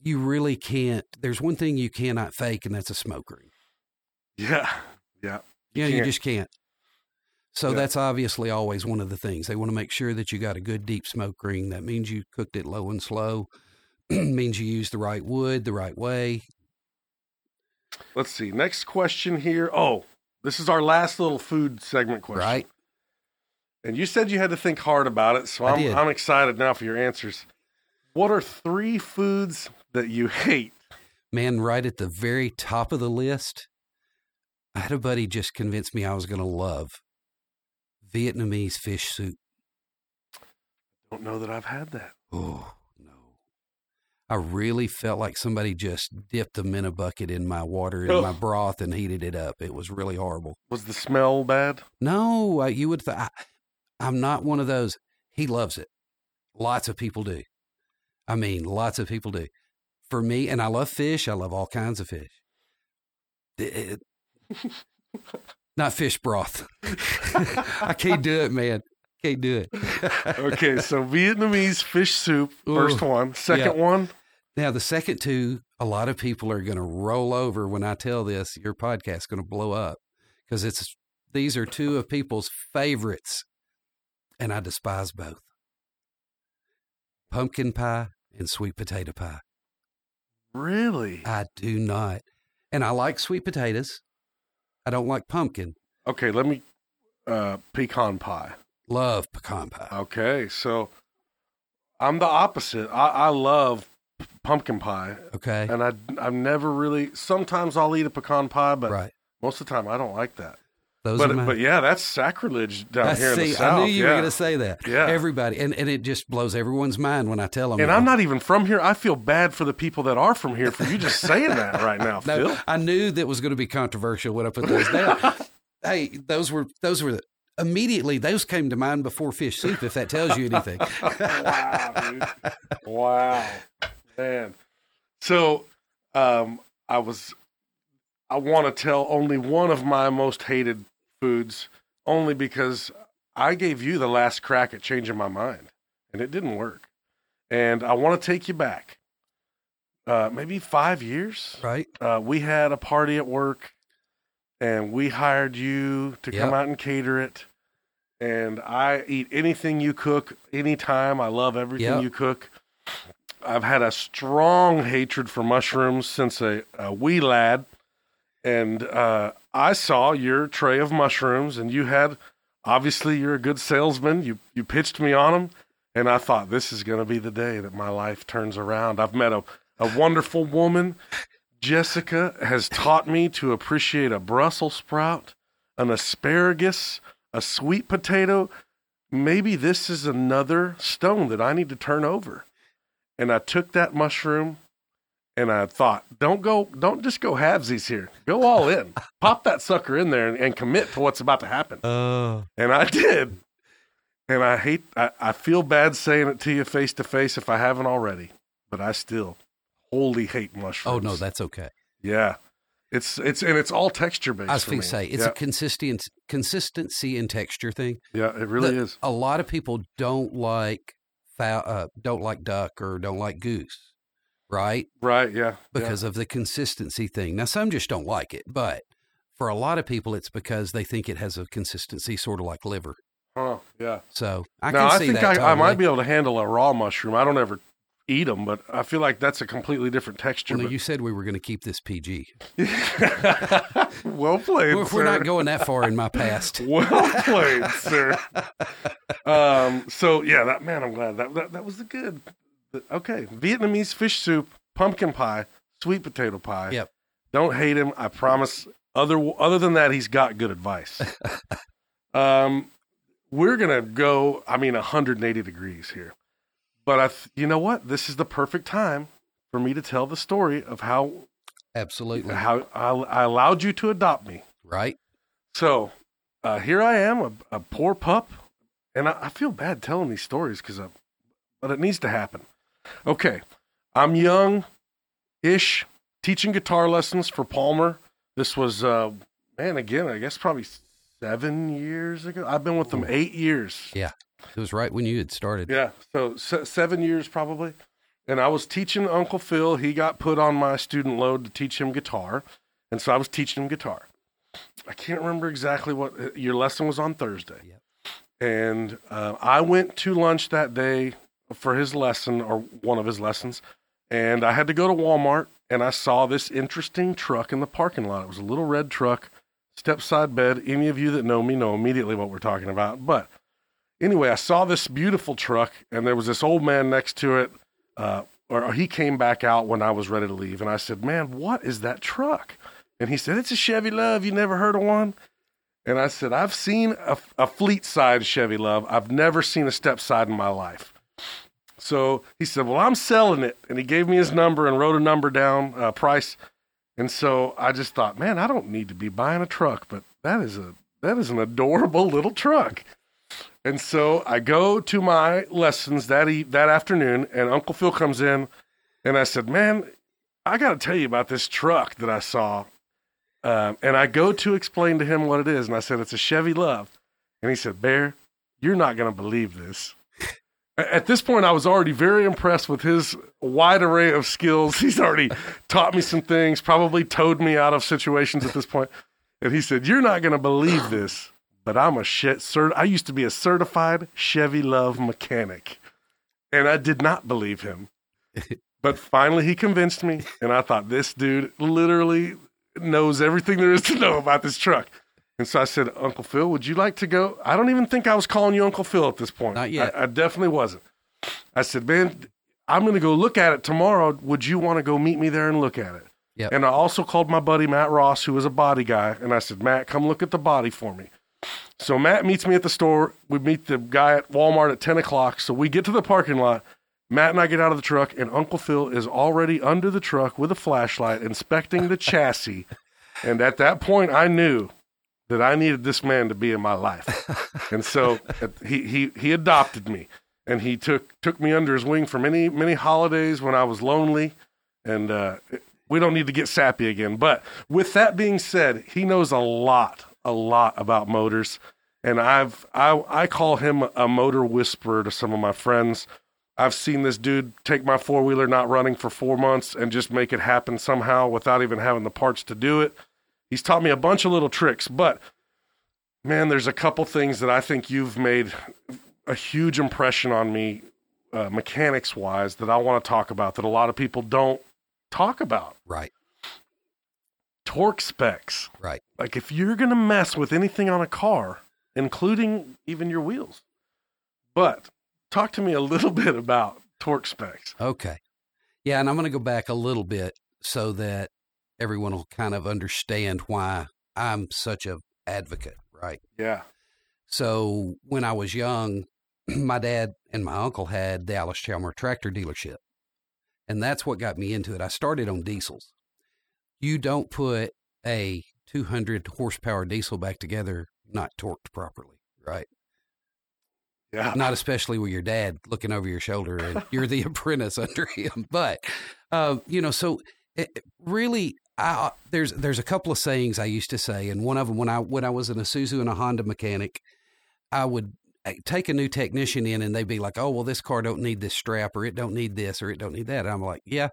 you really can't there's one thing you cannot fake and that's a smoke ring. yeah, yeah. Yeah, you just can't. So Yeah. that's obviously always one of the things. They want to make sure that you got a good deep smoke ring. That means you cooked it low and slow. means you used the right wood the right way. Let's see. Next question here. Oh, this is our last little food segment question. Right? And you said you had to think hard about it, so I'm. I'm excited now for your answers. What are three foods that you hate? man, right at the very top of the list, I had a buddy just convince me I was going to love Vietnamese fish soup. Don't know that I've had that. Oh, no. I really felt like somebody just dipped them in a bucket in my water, in my broth, and heated it up. It was really horrible. Was the smell bad? No, uh, you would. Th- I, I'm not one of those. He loves it. Lots of people do. I mean, lots of people do. For me, and I love fish. I love all kinds of fish. It- eh, eh, not fish broth. I can't do it, man. Can't do it. Okay, so Vietnamese fish soup, first Ooh. one. Second Yeah. one, Now, the second two, a lot of people are going to roll over when I tell this. Your podcast's going to blow up because it's these are two of people's favorites. and I despise both pumpkin pie and sweet potato pie. Really? I do not. And I like sweet potatoes. I don't like pumpkin. Okay, let me. Uh, pecan pie. Love pecan pie. Okay, so I'm the opposite. I, I love p- pumpkin pie, Okay. and I I've never really. Sometimes I'll eat a pecan pie, but right. most of the time I don't like that. Those But are my. but yeah, that's sacrilege down I here in the south. I knew you yeah. were going to say that. Yeah. Everybody, and, and it just blows everyone's mind when I tell them. And I'm not even from here. I feel bad for the people that are from here for you just saying that right now, No, Phil. I knew that was going to be controversial when I put those down. hey, those were those were the, immediately those came to mind before fish soup. If that tells you anything. wow, dude. Wow, man. So, um, I was. I want to tell only one of my most hated foods, only because I gave you the last crack at changing my mind, and it didn't work. And I want to take you back, uh, maybe five years. right. Uh, we had a party at work, and we hired you to come out and cater it. And I eat anything you cook anytime. I love everything Yep. you cook. I've had a strong hatred for mushrooms since a, a wee lad. And uh, I saw your tray of mushrooms, and you had obviously you're a good salesman. You you pitched me on them, and I thought this is going to be the day that my life turns around. I've met a, a wonderful woman. Jessica has taught me to appreciate a Brussels sprout, an asparagus, a sweet potato. Maybe this is another stone that I need to turn over. And I took that mushroom and I thought, don't go, don't just go halvesies here. Go all in. Pop that sucker in there and, and commit to what's about to happen. Oh, And I did. And I hate, I, I feel bad saying it to you face to face if I haven't already, but I still wholly hate mushrooms. oh no, that's okay. Yeah. It's, it's, and it's all texture based. I was going to say it's yeah. a consistent consistency and texture thing. yeah, it really The- is. A lot of people don't like fowl, uh, don't like duck or don't like goose, right? Right. Yeah. Because of the consistency thing. Now, some just don't like it, but for a lot of people, it's because they think it has a consistency sort of like liver. yeah. Huh. Yeah. So I now, can I see think that. I, I might be able to handle a raw mushroom. I don't ever eat them, but I feel like that's a completely different texture. Well, but- you said we were going to keep this PG. well played. We're, we're not going that far in my past. Well played, sir. Um, so yeah, that man, I'm glad that that, that was the good. Okay, Vietnamese fish soup, pumpkin pie, sweet potato pie. Yep. Don't hate him. I promise. Other other than that, he's got good advice. um, we're gonna go. I mean, 180 degrees here, but I. th- You know what? This is the perfect time for me to tell the story of how Absolutely. how I, I allowed you to adopt me. Right? So uh, here I am, a, a poor pup, and I, I feel bad telling these stories because, but it needs to happen. Okay, I'm young, ish, teaching guitar lessons for Palmer. This was, uh, man, again, I guess probably seven years ago. I've been with them eight years. Yeah. It was right when you had started. Yeah, so se- seven years probably. And I was teaching Uncle Phil. He got put on my student load to teach him guitar, and so I was teaching him guitar. I can't remember exactly what uh, your lesson was on Thursday. Yep. And uh, I went to lunch that day for his lesson or one of his lessons, and I had to go to Walmart and I saw this interesting truck in the parking lot. It was a little red truck, step side bed. Any of you that know me know immediately what we're talking about. But anyway, I saw this beautiful truck, and there was this old man next to it. Uh, or he came back out when I was ready to leave, and I said, "Man, what is that truck?" And he said, "It's a Chevy LUV. You never heard of one?" And I said, "I've seen a, a fleet side Chevy LUV. I've never seen a step side in my life." So he said, "Well, I'm selling it," and he gave me his number and wrote a number down, uh, price. And so I just thought, man, I don't need to be buying a truck, but that is a that is an adorable little truck. And so I go to my lessons that e- that afternoon, and Uncle Phil comes in, and I said, "Man, I got to tell you about this truck that I saw." Um, and I go to explain to him what it is, and I said, "It's a Chevy LUV," and he said, "Bear, you're not going to believe this." At this point, I was already very impressed with his wide array of skills. He's already taught me some things, probably towed me out of situations at this point. And he said, You're not going to believe this, but I'm a shit cert. I used to be a certified Chevy LUV mechanic, and I did not believe him. but finally, he convinced me, and I thought this dude literally knows everything there is to know about this truck. And so I said, Uncle Phil, would you like to go? I don't even think I was calling you Uncle Phil at this point. Not yet. I, I definitely wasn't. I said, man, I'm going to go look at it tomorrow. Would you want to go meet me there and look at it? Yep. And I also called my buddy Matt Ross, who was a body guy, and I said, Matt, come look at the body for me. So Matt meets me at the store. We meet the guy at Walmart at 10 o'clock. So we get to the parking lot. Matt and I get out of the truck, and Uncle Phil is already under the truck with a flashlight inspecting the chassis. And at that point, I knew that I needed this man to be in my life. And so he, he, he adopted me and he took, took me under his wing for many, many holidays when I was lonely. And uh, we don't need to get sappy again. But with that being said, he knows a lot, a lot about motors. And I've, I, I call him a motor whisperer to some of my friends. I've seen this dude take my four wheeler not running for four months and just make it happen somehow without even having the parts to do it. He's taught me a bunch of little tricks, but man, there's a couple things that I think you've made a huge impression on me, uh, mechanics wise, that I want to talk about that a lot of people don't talk about. Right. Torque specs. Right. Like if you're going to mess with anything on a car, including even your wheels. But talk to me a little bit about torque specs. Okay. Yeah, and I'm going to go back a little bit so that everyone will kind of understand why I'm such a advocate, right? Yeah. So when I was young, my dad and my uncle had the Allis Chalmer tractor dealership. And that's what got me into it. I started on diesels. You don't put a 200 horsepower diesel back together not torqued properly, right? Yeah. Not especially with your dad looking over your shoulder and you're the apprentice under him. But, uh, you know, so it, really, I, there's there's a couple of sayings I used to say, and one of them when I when I was an Isuzu and a Honda mechanic, I would uh, take a new technician in, and they'd be like, "Oh, well, this car don't need this strap, or it don't need this, or it don't need that." And I'm like, "Yeah,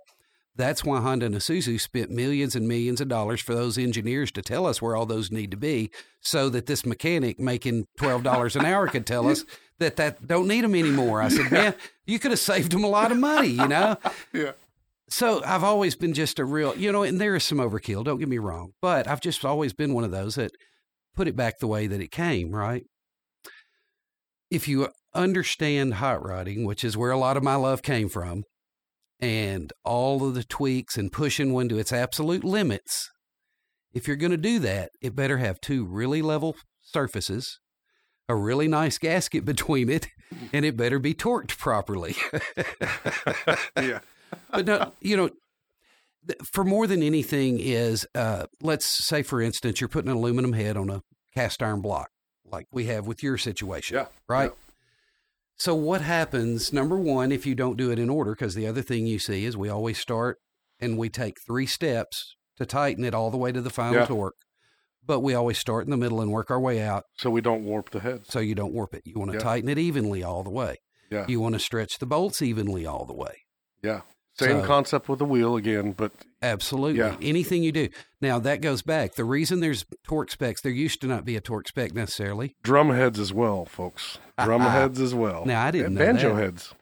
that's why Honda and Isuzu spent millions and millions of dollars for those engineers to tell us where all those need to be, so that this mechanic making twelve dollars an hour could tell us that that don't need them anymore." I said, "Man, you could have saved them a lot of money, you know." Yeah. So I've always been just a real, you know, and there is some overkill. Don't get me wrong, but I've just always been one of those that put it back the way that it came. Right. If you understand hot rodding, which is where a lot of my love came from, and all of the tweaks and pushing one to its absolute limits, if you're going to do that, it better have two really level surfaces, a really nice gasket between it, mm. and it better be torqued properly. yeah. But no, you know, for more than anything is, uh, let's say, for instance, you're putting an aluminum head on a cast iron block, like we have with your situation, Yeah. right? Yeah. So what happens? Number one, if you don't do it in order, because the other thing you see is we always start and we take three steps to tighten it all the way to the final Yeah. torque, but we always start in the middle and work our way out So we don't warp the head so you don't warp it. You want to tighten it evenly all the way. Yeah. You want to stretch the bolts evenly all the way. Yeah. Same So- concept with the wheel again, but Absolutely. Yeah. Anything you do. Now, that goes back. The reason there's torque specs, there used to not be a torque spec necessarily. drum heads as well, folks. Drum heads as well. Now, I didn't And know banjo that. heads.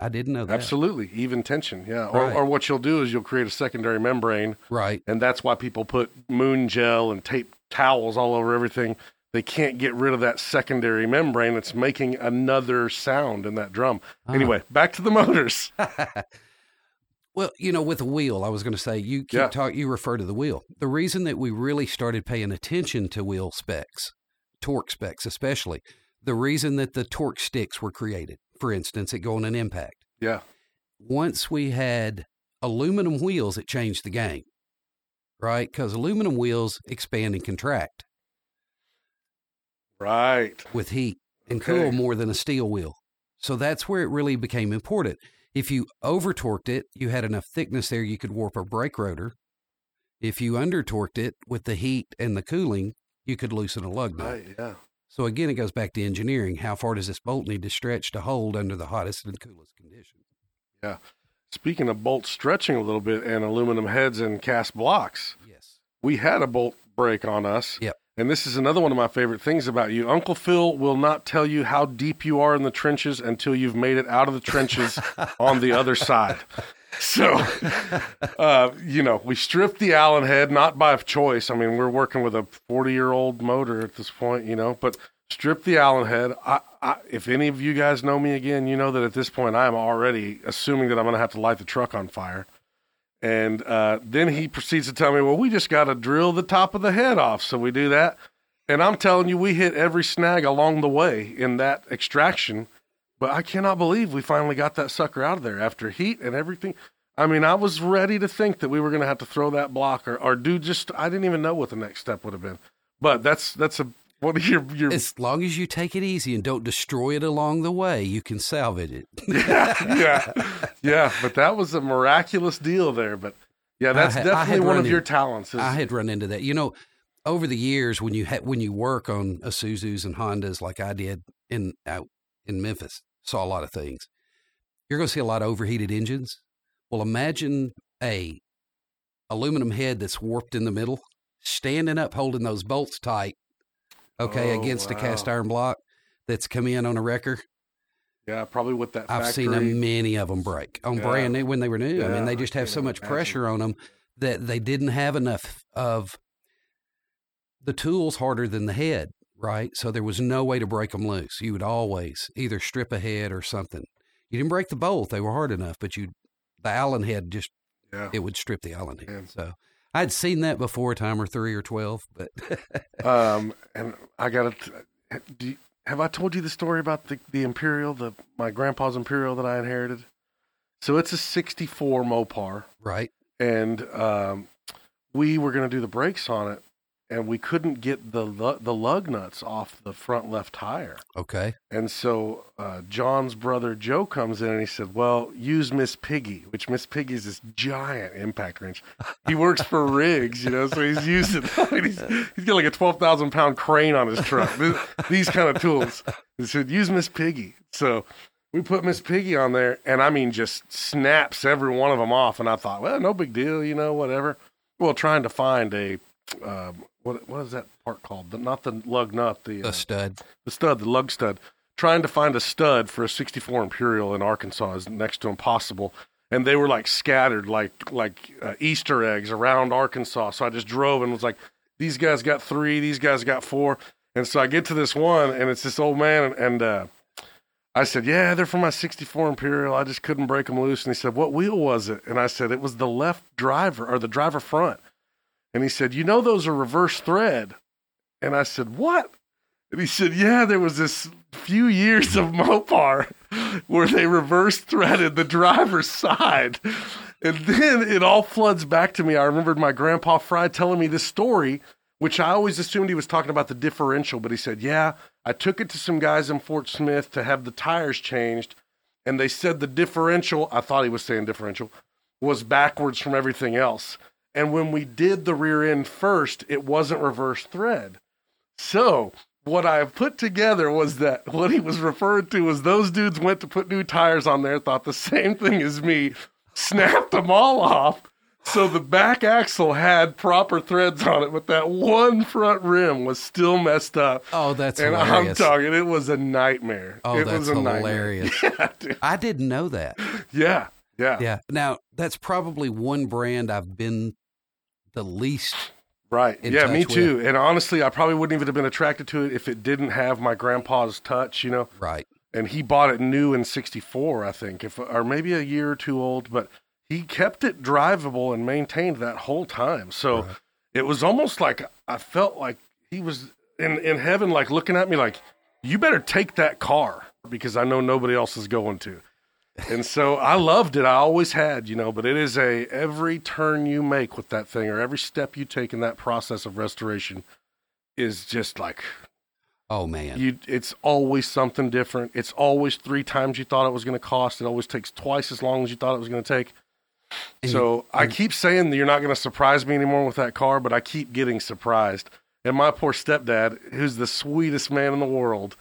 I didn't know that. Absolutely. Even tension. Yeah. Or, Right. or what you'll do is you'll create a secondary membrane, Right. and that's why people put Moongel and tape towels all over everything. They can't get rid of that secondary membrane. It's making another sound in that drum. Ah. Anyway, back to the motors. Well, you know, with a wheel, I was going to say you keep Yeah. talk. You refer to the wheel. The reason that we really started paying attention to wheel specs, torque specs especially, the reason that the torque sticks were created, for instance, at going an impact. Yeah. Once we had aluminum wheels, it changed the game, right? Because aluminum wheels expand and contract. Right. with heat and Okay. cool more than a steel wheel. So that's where it really became important. If you over torqued it, you had enough thickness there you could warp a brake rotor. If you under torqued it with the heat and the cooling, you could loosen a lug nut. Right. Yeah. So again, it goes back to engineering. How far does this bolt need to stretch to hold under the hottest and coolest conditions? Yeah. Speaking of bolts stretching a little bit and aluminum heads and cast blocks, Yes. we had a bolt break on us. Yep. And this is another one of my favorite things about you. Uncle Phil will not tell you how deep you are in the trenches until you've made it out of the trenches on the other side. So, uh, you know, we stripped the Allen head, not by choice. I mean, we're working with a 40 year old motor at this point, you know, but strip the Allen head. I, I, if any of you guys know me again, you know that at this point I am already assuming that I'm going to have to light the truck on fire. And uh, then he proceeds to tell me, well, we just got to drill the top of the head off. So we do that. And I'm telling you, we hit every snag along the way in that extraction. But I cannot believe we finally got that sucker out of there after heat and everything. I mean, I was ready to think that we were going to have to throw that block or, or do just, I didn't even know what the next step would have been. But that's, that's a, are As long as you take it easy and don't destroy it along the way, you can salvage it. yeah, yeah, yeah. But that was a miraculous deal there. But yeah, that's had- definitely one of your talents. Is, I had run into that. You know, over the years when you ha- when you work on Isuzus and Hondas like I did in out in Memphis, saw a lot of things. You're going to see a lot of overheated engines. Well, imagine a aluminum head that's warped in the middle, standing up, holding those bolts tight. Okay, Oh, against a cast iron block that's come in on a wrecker. yeah, probably with that. I've seen a many of them break on Yeah. brand new when they were new. I mean, they just have so much imagine. pressure on them that they didn't have enough of the tools harder than the head, right? So there was no way to break them loose. You would always either strip a head or something. You didn't break the bolt; they were hard enough, but you the Allen head just Yeah. it would strip the Allen head. Yeah. So I'd seen that before, a time or three or twelve, but Um, and I got to. Have I told you the story about the the Imperial, the my grandpa's Imperial that I inherited? So it's a '64 Mopar, right, and um, we were going to do the brakes on it, and we couldn't get the the lug nuts off the front left tire. okay, And so uh, John's brother Joe comes in and he said, "Well, use Miss Piggy, which Miss Piggy is this giant impact wrench. He works for Riggs, you know, so he's using he's, he's got like a twelve thousand pound crane on his truck. Th- These kind of tools." He said, "Use Miss Piggy." So we put Miss Piggy on there, and I mean, just snaps every one of them off. And I thought, well, no big deal, you know, whatever. Well, trying to find a um, what what is that part called? The, not the lug nut, the a uh, stud. the stud, the lug stud. Trying to find a stud for a 64 Imperial in Arkansas is next to impossible. And they were like scattered like like uh, Easter eggs around Arkansas. So I just drove and was like, these guys got three, these guys got four. And so I get to this one, and it's this old man, and, and uh, I said, "Yeah, they're from my '64 Imperial. I just couldn't break them loose." And he said, "What wheel was it?" And I said, "It was the left driver or the driver front." And he said, "You know those are reverse thread." And I said, "What?" And he said, "Yeah, there was this few years of Mopar where they reverse threaded the driver's side." And then it all floods back to me. I remembered my grandpa Fry telling me this story, which I always assumed he was talking about the differential, but he said, "Yeah, I took it to some guys in Fort Smith to have the tires changed, and they said the differential, I thought he was saying differential, was backwards from everything else. And when we did the rear end first, it wasn't reverse thread. So what I put together was that what he was referring to was those dudes went to put new tires on there, thought the same thing as me, snapped them all off. So the back axle had proper threads on it, but that one front rim was still messed up. Oh, that's and hilarious. I'm talking, it was a nightmare. Oh, it that's was a nightmare. hilarious. Yeah. I didn't know that. yeah, yeah, Yeah. Now that's probably one brand I've been the least. right. Yeah, me too. And honestly, I probably wouldn't even have been attracted to it if it didn't have my grandpa's touch, you know. Right. and he bought it new in 64 i think if or maybe a year or two old but he kept it drivable and maintained that whole time so Right. it was almost like i felt like he was in in heaven like looking at me like you better take that car because i know nobody else is going to and so i loved it. I always had you know but it is a every turn you make with that thing or every step you take in that process of restoration is just like Oh man. you it's always something different. It's always three times you thought it was going to cost. It always takes twice as long as you thought it was going to take. And so i keep saying that you're not going to surprise me anymore with that car but i keep getting surprised. And my poor stepdad who's the sweetest man in the world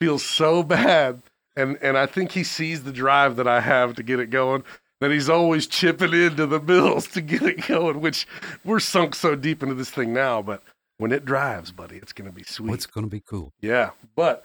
feels so bad and and i think he sees the drive that i have to get it going that he's always chipping into the bills to get it going which we're sunk so deep into this thing now but when it drives, buddy, it's going to be sweet. It's going to be cool? Yeah, but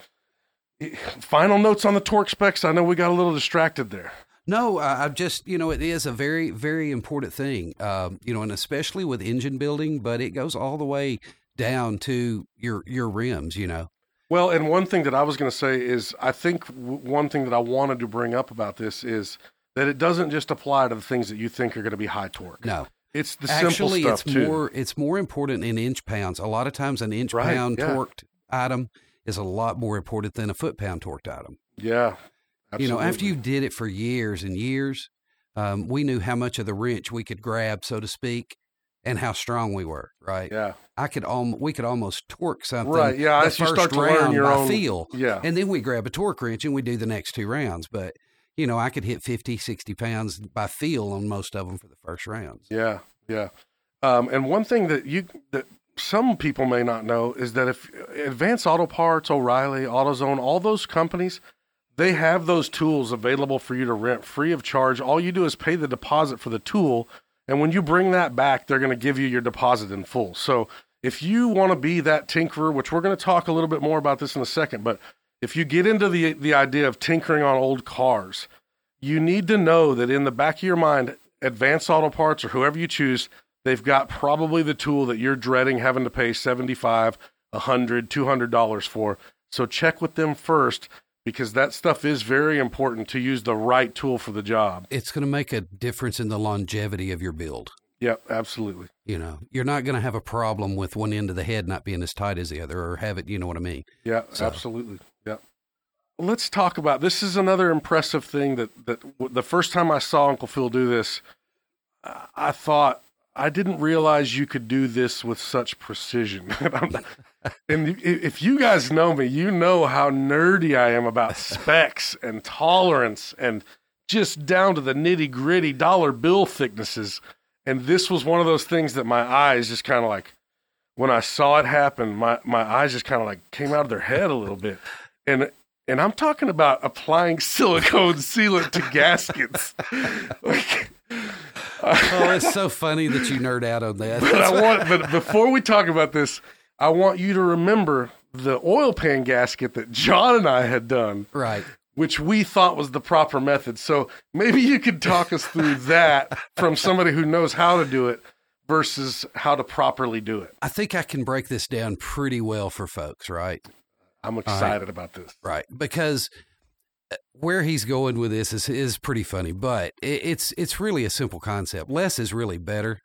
eh, final notes on the torque specs. I know we got a little distracted there. No, I, just you know it is a very very important thing. Um, you know, and especially with engine building, but it goes all the way down to your your rims. You know, Well, and one thing that I was going to say is I think w- one thing that I wanted to bring up about this is that it doesn't just apply to the things that you think are going to be high torque. no, It's the actually simple it's stuff too. more it's more important in inch pounds. A lot of times, an inch Right, pound yeah. torqued item is a lot more important than a foot pound torqued item. yeah. You know, after you did it for years and years, um, we knew how much of the wrench we could grab, so to speak, and how strong we were. Right? Yeah. I could almost we could almost torque something. Right. Yeah. the As you first start to learn round your by own feel, Yeah. and then we grab a torque wrench and we do the next two rounds. But you know, I could hit 50, 60 pounds by feel on most of them for the first rounds. Yeah, yeah. Um, and one thing that you that some people may not know is that if Advanced Auto Parts, O'Reilly, AutoZone, all those companies, they have those tools available for you to rent free of charge. All you do is pay the deposit for the tool, and when you bring that back, they're going to give you your deposit in full. So if you want to be that tinkerer, which we're going to talk a little bit more about this in a second, but if you get into the the idea of tinkering on old cars, you need to know that in the back of your mind, Advanced Auto Parts or whoever you choose, they've got probably the tool that you're dreading having to pay 75, 100, 200 dollars for. So check with them first because that stuff is very important to use the right tool for the job. It's going to make a difference in the longevity of your build. Yep, absolutely. You know, you're not going to have a problem with one end of the head not being as tight as the other, or have it. You know what I mean? Yeah, So- absolutely. Yeah. Let's talk about this. Is another impressive thing that that w- the first time I saw Uncle Phil do this, I thought I didn't realize you could do this with such precision. and I'm- and i- if you guys know me, you know how nerdy I am about specs and tolerance and just down to the nitty gritty dollar bill thicknesses. And this was one of those things that my eyes just kind of like when I saw it happen, my, my eyes just kind of like came out of their head a little bit. And and I'm talking about applying silicone sealant to gaskets. Like, Oh, it's so funny that you nerd out on that. but I want but before we talk about this, I want you to remember the oil pan gasket that John and I had done, right. which we thought was the proper method. So maybe you could talk us through that from somebody who knows how to do it versus how to properly do it. I think I can break this down pretty well for folks, right? I'm excited about this. Right. Because where he's going with this is is pretty funny, but it, it's it's really a simple concept. Less is really better.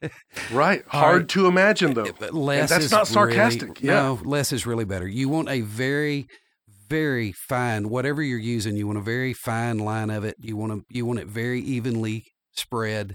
Right. Hard to imagine though. But less that's is not sarcastic. really- Yeah. No, less is really better. You want a very, very fine whatever you're using. You want a very fine line of it. You want to you want it very evenly spread.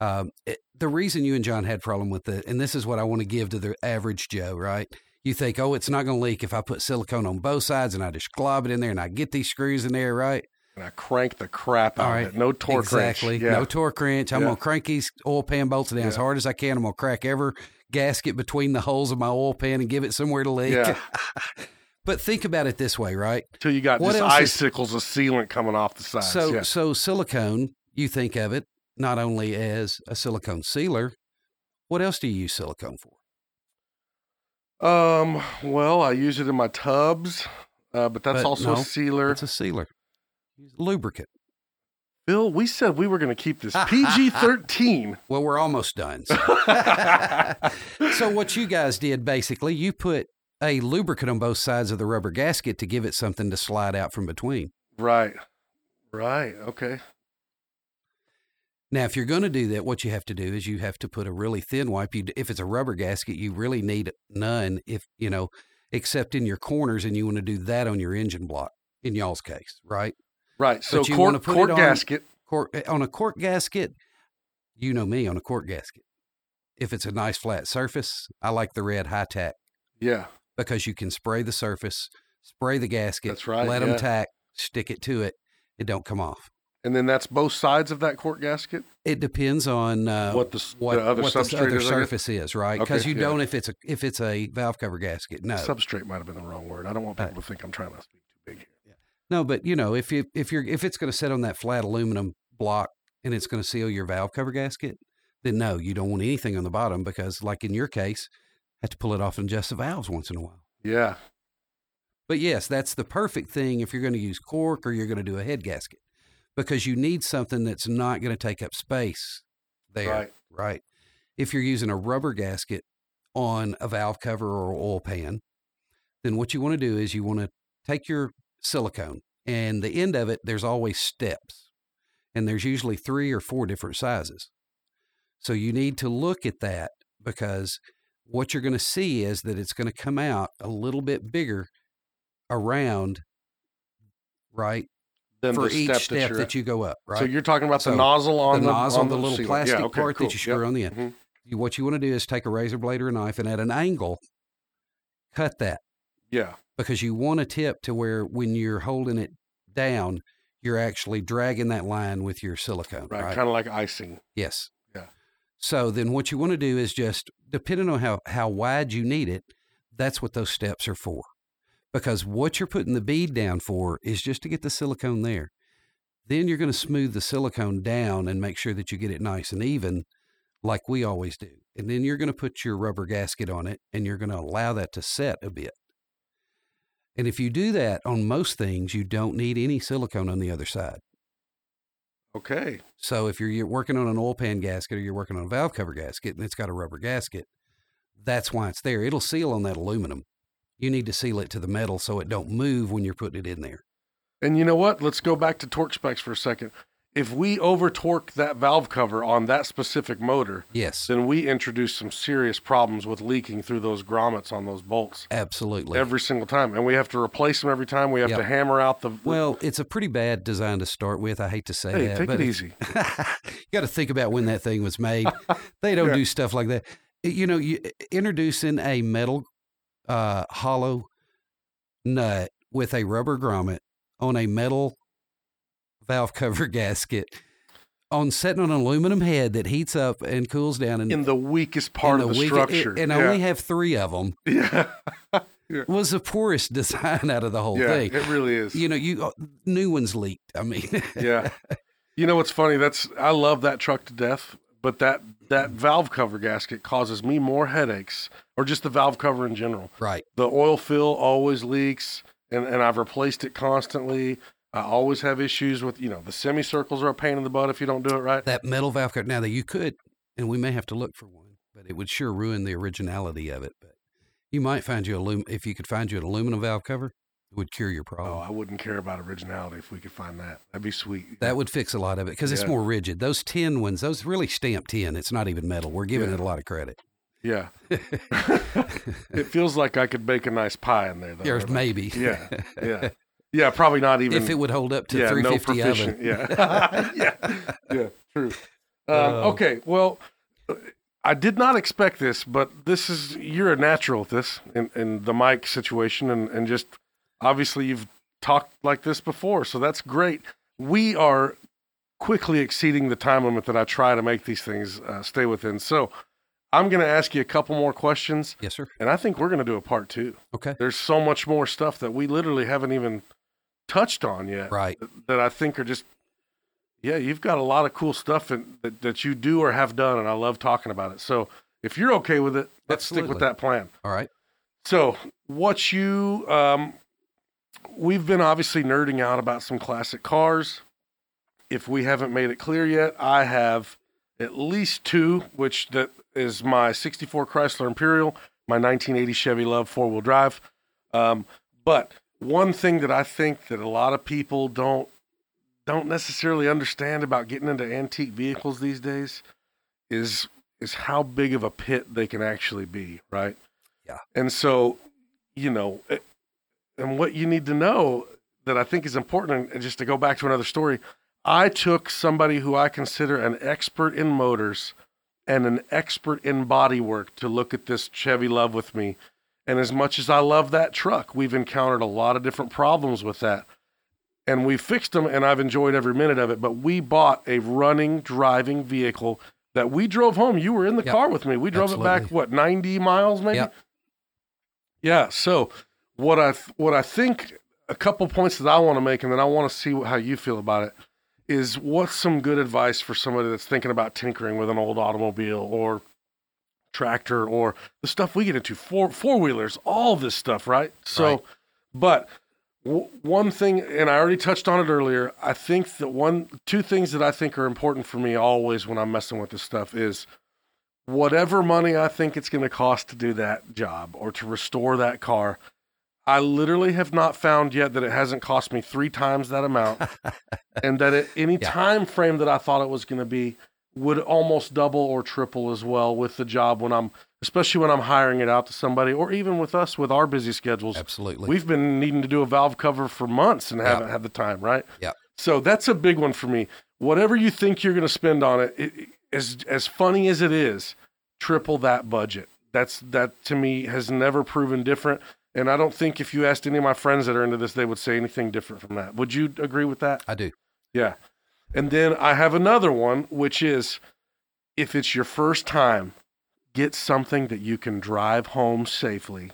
Um, it, the reason you and John had problem with it, and this is what I want to give to the average Joe, right? You think, oh, it's not going to leak if I put silicone on both sides and I just glob it in there and I get these screws in there, right? And I crank the crap out All of it. No torque exactly. wrench. Yeah. No torque wrench. I'm Yeah. gonna crank these oil pan bolts down as hard as I can. I'm gonna crack every gasket between the holes of my oil pan and give it somewhere to leak. Yeah. but think about it this way, right? Till you got What just else is- icicles of sealant coming off the sides. So yeah. so silicone, you think of it not only as a silicone sealer, what else do you use silicone for? Um. Well, I use it in my tubs, uh, but that's But also no, a sealer. It's a sealer. Lubricant. Bill, we said we were going to keep this PG thirteen. Well, we're almost done. So. so what you guys did basically, you put a lubricant on both sides of the rubber gasket to give it something to slide out from between. right. Right. Okay. Now, if you're going to do that, what you have to do is you have to put a really thin wipe. You, if it's a rubber gasket, you really need none. If you know, except in your corners, and you want to do that on your engine block. In y'all's case, right? Right. So But you cork, put it cork on- gasket. Cork, eh, on a cork gasket, you know me on a cork gasket. If it's a nice flat surface, I like the red high tack Yeah. because you can spray the surface, spray the gasket. That's right, Let them tack, stick it to it. It don't come off. And then that's both sides of that cork gasket. It depends on uh, What the what, the other what substrate other is, surface is, right? Because Okay, you yeah. don't if it's a if it's a valve cover gasket. No, Substrate might have been the wrong word. I don't want people to think I'm trying to speak too big here. no, but you know if you if you're if it's going to sit on that flat aluminum block and it's going to seal your valve cover gasket, then no, you don't want anything on the bottom because, like in your case, have to pull it off and adjust the valves once in a while. Yeah. But yes, that's the perfect thing if you're going to use cork or you're going to do a head gasket because you need something that's not going to take up space there. Right. Right. If you're using a rubber gasket on a valve cover or oil pan, then what you want to do is you want to take your silicone and the end of it, there's always steps. And there's usually three or four different sizes. So you need to look at that because what you're going to see is that it's going to come out a little bit bigger around, right? For the each step, step, that, that, you go up, right? So you're talking about the So, nozzle on the the, nozzle, on the little sealant. plastic yeah, okay, part cool. that you screw Yep. on the end. Mhm. What you want to do is take a razor blade or a knife and at an angle, cut that Yeah. because you want a tip to where when you're holding it down, you're actually dragging that line with your silicone, Right. right? Kind of like icing. Yes. Yeah. So then what you want to do is just depending on how how wide you need it, that's what those steps are for. Because what you're putting the bead down for is just to get the silicone there. Then you're going to smooth the silicone down and make sure that you get it nice and even like we always do. And then you're going to put your rubber gasket on it and you're going to allow that to set a bit. And if you do that on most things, you don't need any silicone on the other side. Okay. So if you're, you're working on an oil pan gasket or you're working on a valve cover gasket and it's got a rubber gasket, that's why it's there. It'll seal on that aluminum. You need to seal it to the metal so it don't move when you're putting it in there. And you know what? Let's go back to torque specs for a second. If we over torque that valve cover on that specific motor, Yes, then we introduce some serious problems with leaking through those grommets on those bolts absolutely. every single time. And we have to replace them every time. We have Yep. to hammer out the. well, it's a pretty bad design to start with. I hate to say hey, that, take but it easy. you got to think about when that thing was made. They don't Yeah. do stuff like that. You know, you introducing a metal uh, hollow nut with a rubber grommet on a metal valve cover gasket on setting on an aluminum head that heats up and cools down and In the weakest part of the weak- structure. and yeah. only have three of them yeah. was the poorest design out of the whole yeah, thing. it really is. You know, you uh, new ones leaked. I mean, yeah. You know what's funny? That's I love that truck to death, but that that valve cover gasket causes me more headaches, or just the valve cover in general. right. The oil fill always leaks, and, and I've replaced it constantly. I always have issues with you know the semicircles are a pain in the butt if you don't do it right. that metal valve cover. Now that you could, and we may have to look for one, but it would sure ruin the originality of it. But you might find you alum if you could find you an aluminum valve cover, would cure your problem. Oh. I wouldn't care about originality if we could find that. That'd be sweet. That would fix a lot of it because it's more rigid. Those tin ones, those really stamped tin. It's not even metal. We're giving Yeah. it a lot of credit. Yeah. it feels like I could bake a nice pie in there. Though. There's maybe. Yeah. Yeah. Yeah. Probably not even if it would hold up to yeah, 350 proficient. oven. Yeah. yeah. Yeah. True. Um, Oh. okay. Well, I did not expect this, but this is you're a natural at this in, in the mic situation, and and just obviously you've talked like this before, so that's great. We are quickly exceeding the time limit that I try to make these things uh, stay within. So I'm going to ask you a couple more questions, Yes, sir. and I think we're going to do a part two. Okay. There's so much more stuff that we literally haven't even touched on yet Right. that I think are just yeah, you've got a lot of cool stuff in, that that you do or have done, and I love talking about it. So if you're okay with it, let's stick with that plan. All right. So what you um, we've been obviously nerding out about some classic cars. If we haven't made it clear yet, I have at least two, which that is my '64 Chrysler Imperial, my 1980 Chevy LUV four-wheel drive. Um, but one thing that I think that a lot of people don't don't necessarily understand about getting into antique vehicles these days is is how big of a pit they can actually be, right? Yeah. And so, you know, it- and what you need to know that I think is important, and just to go back to another story, I took somebody who I consider an expert in motors and an expert in bodywork to look at this Chevy LUV with me. And as much as I love that truck, we've encountered a lot of different problems with that. And we fixed them, and I've enjoyed every minute of it. But we bought a running, driving vehicle that we drove home. You were in the Yep. car with me. We drove it back, what, 90 miles maybe? Yep. Yeah. So what I th- what I think a couple points that I want to make, and then I want to see how you feel about it, is what's some good advice for somebody that's thinking about tinkering with an old automobile or tractor or the stuff we get into four four wheelers, all this stuff, right? So, Right. but w- one thing, and I already touched on it earlier. I think that one, two things that I think are important for me always when I'm messing with this stuff is whatever money I think it's going to cost to do that job or to restore that car. I literally have not found yet that it hasn't cost me three times that amount, and that at any Yeah. time frame that I thought it was going to be would almost double or triple as well with the job when I'm, especially when I'm hiring it out to somebody, or even with us with our busy schedules. Absolutely. We've been needing to do a valve cover for months and Yeah. haven't had the time, right? Yeah. So that's a big one for me. Whatever you think you're going to spend on it, it, as as funny as it is, triple that budget. That's that to me has never proven different. And I don't think if you asked any of my friends that are into this, they would say anything different from that. Would you agree with that? I do. Yeah. And then I have another one, which is if it's your first time, get something that you can drive home safely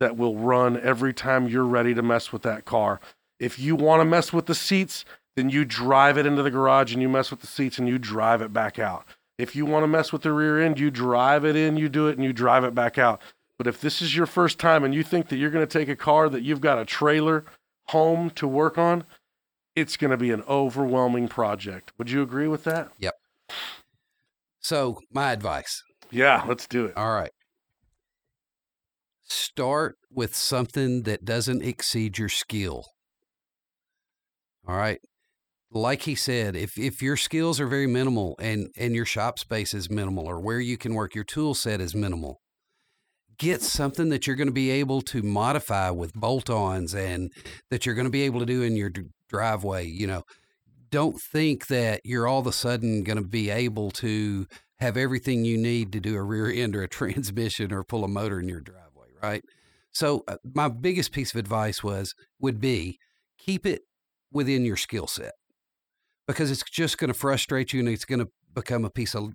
that will run every time you're ready to mess with that car. If you want to mess with the seats, then you drive it into the garage and you mess with the seats and you drive it back out. If you want to mess with the rear end, you drive it in, you do it, and you drive it back out. But if this is your first time and you think that you're going to take a car that you've got a trailer home to work on, it's going to be an overwhelming project. Would you agree with that? Yep. So, my advice. Yeah, let's do it. All right. Start with something that doesn't exceed your skill. All right. Like he said, if if your skills are very minimal and and your shop space is minimal or where you can work your tool set is minimal, get something that you're going to be able to modify with bolt-ons and that you're going to be able to do in your d- driveway, you know. Don't think that you're all of a sudden going to be able to have everything you need to do a rear end or a transmission or pull a motor in your driveway, right? So uh, my biggest piece of advice was would be keep it within your skill set because it's just going to frustrate you and it's going to become a piece of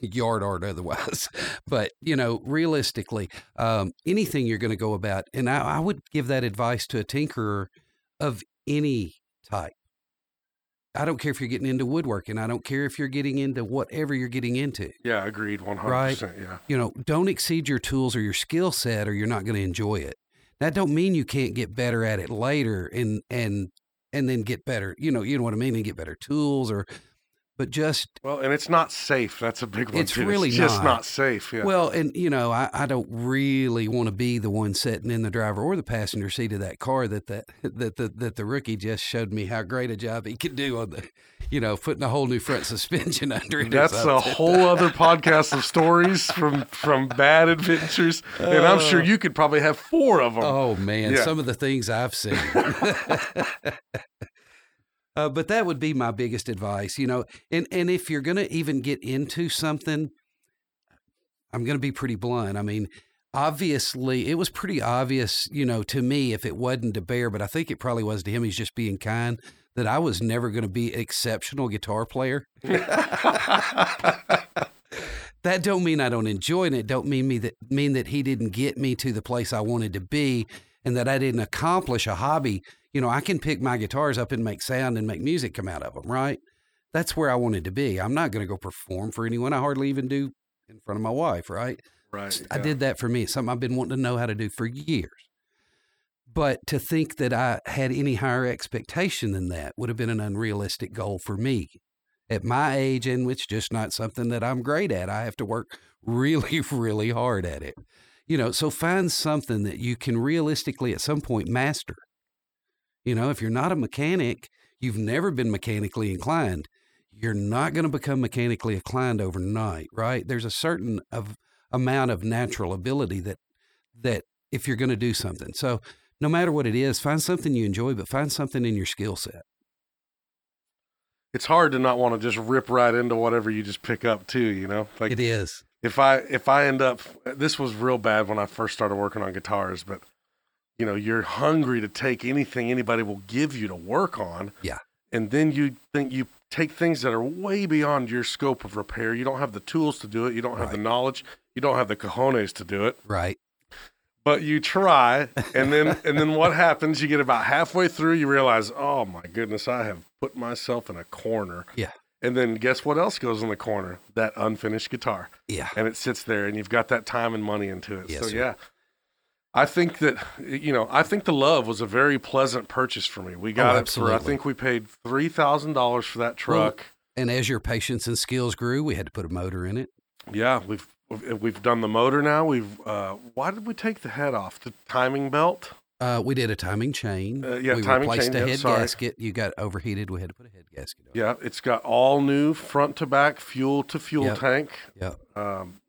yard art otherwise. but you know, realistically, um, anything you're going to go about, and I, I would give that advice to a tinkerer of any type. I don't care if you're getting into woodworking. I don't care if you're getting into whatever you're getting into Yeah, agreed. 100%. Right. Yeah. you know, don't exceed your tools or your skill set or you're not going to enjoy it. That don't mean you can't get better at it later and and and then get better. You know, you know what I mean, and get better tools or but just Well, and it's not safe. That's a big one. It's too. really just not. not safe. Yeah. well, and you know, I, I don't really want to be the one sitting in the driver or the passenger seat of that car that that that the that the rookie just showed me how great a job he could do on the, you know, putting a whole new front suspension under it. That's a whole other podcast of stories from from bad adventures, and I'm sure oh. you could probably have four of them. Oh man, Yeah. some of the things I've seen. uh, but that would be my biggest advice, you know. And and if you're going to even get into something, I'm going to be pretty blunt. I mean, obviously, it was pretty obvious, you know, to me if it wasn't to Bear, but I think it probably was to him. He's just being kind. That I was never going to be an exceptional guitar player. that don't mean I don't enjoy it. It don't mean me that mean that he didn't get me to the place I wanted to be, and that I didn't accomplish a hobby. You know, I can pick my guitars up and make sound and make music come out of them. Right? That's where I wanted to be. I'm not going to go perform for anyone. I hardly even do in front of my wife. Right? right. I did that for me. It's something I've been wanting to know how to do for years. But to think that I had any higher expectation than that would have been an unrealistic goal for me at my age, and it's just not something that I'm great at. I have to work really, really hard at it. You know, so find something that you can realistically at some point master. You know, if you're not a mechanic, you've never been mechanically inclined, you're not going to become mechanically inclined overnight, right? There's a certain of amount of natural ability that that if you're going to do something. So no matter what it is, find something you enjoy, but find something in your skill set. It's hard to not want to just rip right into whatever you just pick up too. You know, like it is. if I if I end up this was real bad when I first started working on guitars, but you know, you're hungry to take anything anybody will give you to work on. Yeah. And then you think you take things that are way beyond your scope of repair. You don't have the tools to do it, you don't have the knowledge, you don't have the cojones to do it. Right. But you try and then and then what happens? You get about halfway through, you realize, oh my goodness, I have put myself in a corner. Yeah. And then guess what else goes in the corner? That unfinished guitar. Yeah. And it sits there and you've got that time and money into it. Yes, so yeah. I think that you know, I think the LUV was a very pleasant purchase for me. We got it for I Oh, think we paid three thousand dollars for that Well, truck. And as your patience and skills grew, we had to put a motor in it. yeah, we've we've done the motor now. We've uh why did we take the head off? The timing belt? Uh, we did a timing chain. Uh, yeah, we timing replaced chain, a head sorry. gasket. You got overheated. We had to put a head gasket on. Yeah, it's got all new front to back fuel to fuel Yep. tank. Yeah. Um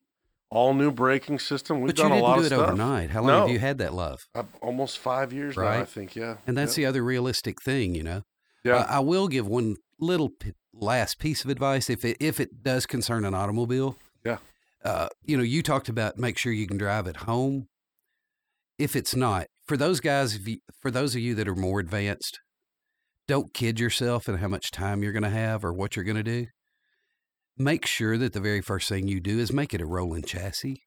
all new braking system. We've But you done a didn't lot do it stuff. overnight. How long No. have you had that LUV? Uh, almost five years now, I think. Yeah, And that's the other realistic thing, you know. yeah. Uh, I will give one little p- last piece of advice if it if it does concern an automobile. Yeah. Uh, you know, you talked about make sure you can drive at home. If it's not, for those guys, if you, for those of you that are more advanced, don't kid yourself in how much time you're going to have or what you're going to do. Make sure that the very first thing you do is make it a rolling chassis.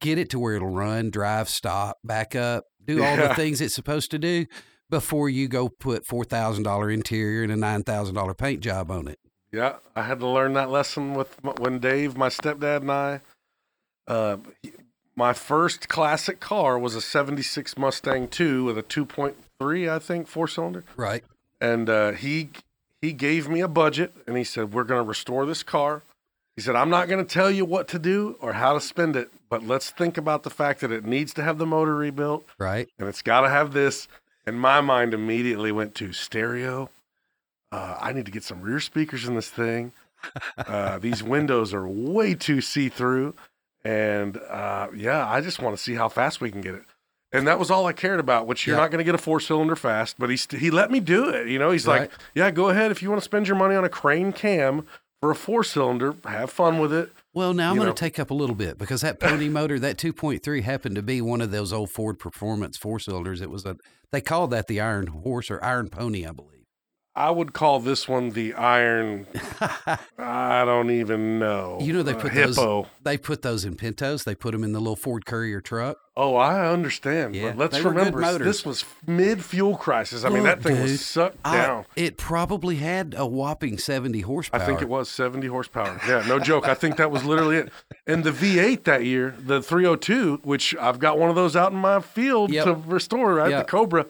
Get it to where it'll run, drive, stop, back up, do all Yeah. the things it's supposed to do before you go put four thousand dollar interior and a nine thousand dollar paint job on it. Yeah, I had to learn that lesson with m- when Dave, my stepdad, and I. Uh, he- my first classic car was a '76 Mustang II with a 2.3, I think, four cylinder, Right. and uh, he he gave me a budget, and he said, "We're going to restore this car." He said, "I'm not going to tell you what to do or how to spend it, but let's think about the fact that it needs to have the motor rebuilt, Right. and it's got to have this." And my mind immediately went to stereo. Uh, I need to get some rear speakers in this thing. Uh, these windows are way too see through. And uh, yeah, I just want to see how fast we can get it. And that was all I cared about, which you're Yeah. not going to get a four cylinder fast, but he, st- he let me do it. You know, he's Right. like, yeah, go ahead. If you want to spend your money on a crane cam for a four cylinder, have fun with it. Well, now I'm going to take up a little bit because that pony motor, that 2.3, happened to be one of those old Ford Performance four cylinders. It was a, they called that the Iron Horse or Iron Pony, I believe. I would call this one the iron. I don't even know. You know, they Uh, put those- they put those in Pintos. They put them in the little Ford Courier truck. Oh, I understand. Yeah, but let's they were good remember this was mid fuel crisis. I mean, that thing dude, was sucked I- down. it probably had a whopping 70 horsepower. I think it was 70 horsepower. Yeah, no joke. I think that was literally it. And the V8 that year, the 302, which I've got one of those out in my field Yep. to restore, right? Yep. The Cobra,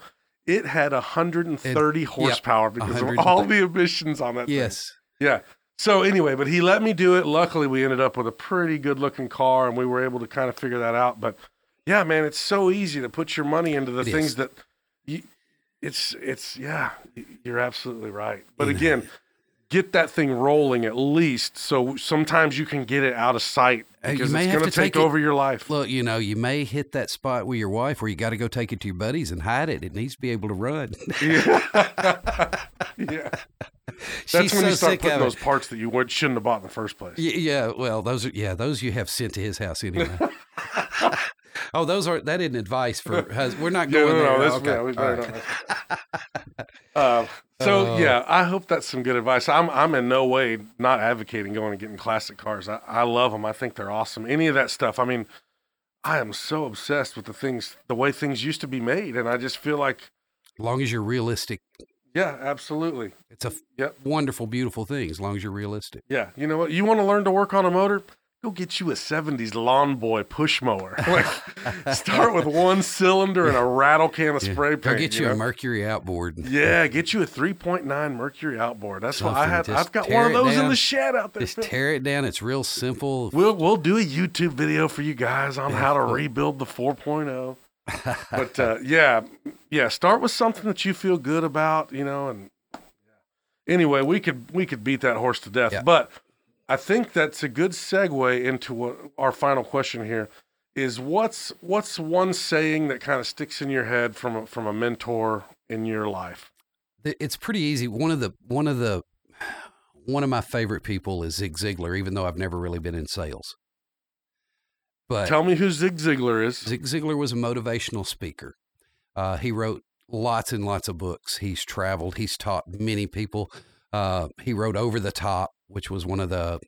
it had 130 horsepower because of all the emissions on that thing. Yes. Yeah. So anyway, but he let me do it. Luckily, we ended up with a pretty good looking car, and we were able to kind of figure that out. But yeah, man, it's so easy to put your money into the It things is. that you. It's it's yeah, you're absolutely right. But again, get that thing rolling at least, so sometimes you can get it out of sight you because may it's going to take take over your life. Look, you know, you may hit that spot with your wife where you got to go take it to your buddies and hide it. It needs to be able to run. yeah. yeah. That's She's when you start putting those parts that you shouldn't have bought in the first place. Yeah, well, those are yeah, those you have sent to his house anyway. oh, those are that isn't advice for we're not Yeah, going no, there. no, Okay, yeah, we right. Uh, so Oh. yeah, I hope that's some good advice. I'm I'm in no way not advocating going and getting classic cars. I, I love them. I think they're awesome. Any of that stuff. I mean, I am so obsessed with the things, the way things used to be made, and I just feel like, As long as you're realistic, yeah, absolutely, it's a Yep. wonderful, beautiful thing. As long as you're realistic. yeah. You know what? You want to learn to work on a motor? Go get you a '70s lawn boy push mower. Like, start with one cylinder and a rattle can of Yeah. spray paint. Go get you know? a Mercury outboard. Yeah, get you a 3.9 Mercury outboard. That's what I Something. had. Just I've got one of those in the shed out there. Just Phil. tear it down. It's real simple. We'll we'll do a YouTube video for you guys on Yeah, how to rebuild the 4.0. But uh, yeah, yeah, start with something that you feel good about, you know. And anyway, we could we could beat that horse to death. Yeah. But I think that's a good segue into what our final question here is. What's what's one saying that kind of sticks in your head from a, from a mentor in your life? It's pretty easy. One of the one of the one of my favorite people is Zig Ziglar, even though I've never really been in sales. But Tell me who Zig Ziglar is. Zig Ziglar was a motivational speaker. Uh, he wrote lots and lots of books. He's traveled. He's taught many people. Uh, he wrote Over the Top, which was one of the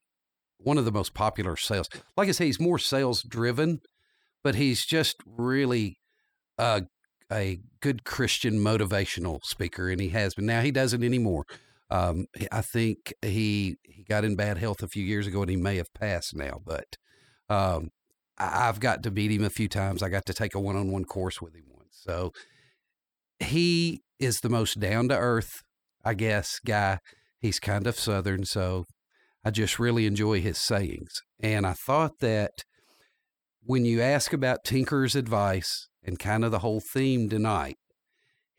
one of the most popular sales. Like I say, he's more sales driven, but he's just really a a good Christian motivational speaker, and he has been. Now he doesn't anymore. Um, I think he he got in bad health a few years ago, and he may have passed now. But um, I, I've got to meet him a few times. I got to take a one on one course with him once. So he is the most down to earth, I guess, guy. He's kind of southern, so I just really enjoy his sayings. And I thought that when you ask about Tinker's advice and kind of the whole theme tonight,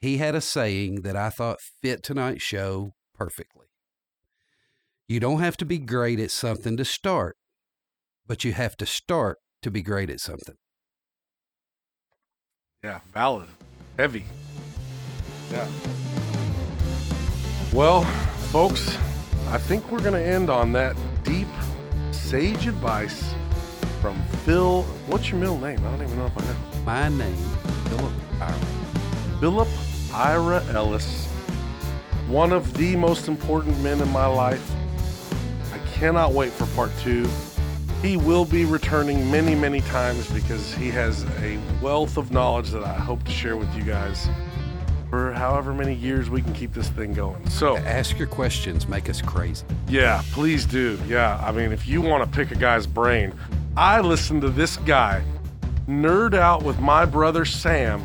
he had a saying that I thought fit tonight's show perfectly. You don't have to be great at something to start, but you have to start to be great at something. Yeah, valid. Heavy. Yeah. Well, folks, I think we're going to end on that deep, sage advice from Phil. What's your middle name? I don't even know if I know. My name, Philip Ira. Philip Ira Ellis, one of the most important men in my life. I cannot wait for part two. He will be returning many, many times because he has a wealth of knowledge that I hope to share with you guys for however many years we can keep this thing going. So, Ask your questions, make us crazy. yeah, please do. Yeah, I mean, if you want to pick a guy's brain, I listened to this guy nerd out with my brother Sam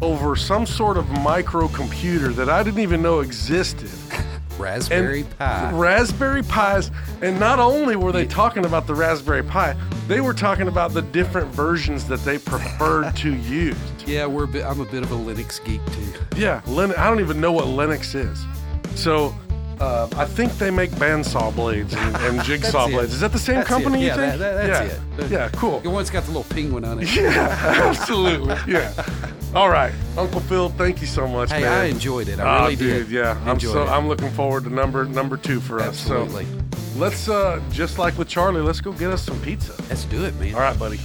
over some sort of microcomputer that I didn't even know existed. Raspberry Pi. Raspberry Pis. And not only were they talking about the Raspberry Pi, they were talking about the different versions that they preferred to use. yeah, we're. a bit- I'm a bit of a Linux geek too. Yeah, Lin- I don't even know what Linux is. So uh, I think they make bandsaw blades and, and jigsaw blades. Is that the same That's company? it. You Yeah, think? that- that- that's yeah. it. Yeah, cool. The one's got the little penguin on it. Yeah, absolutely. Yeah. All right, Uncle Phil, thank you so much, Hey, man. I enjoyed it. I Ah, really dude, did. Yeah, I'm so it. I'm looking forward to number number two for Absolutely. us. So let's uh just like with Charlie, let's go get us some pizza. Let's do it, man. All right, buddy.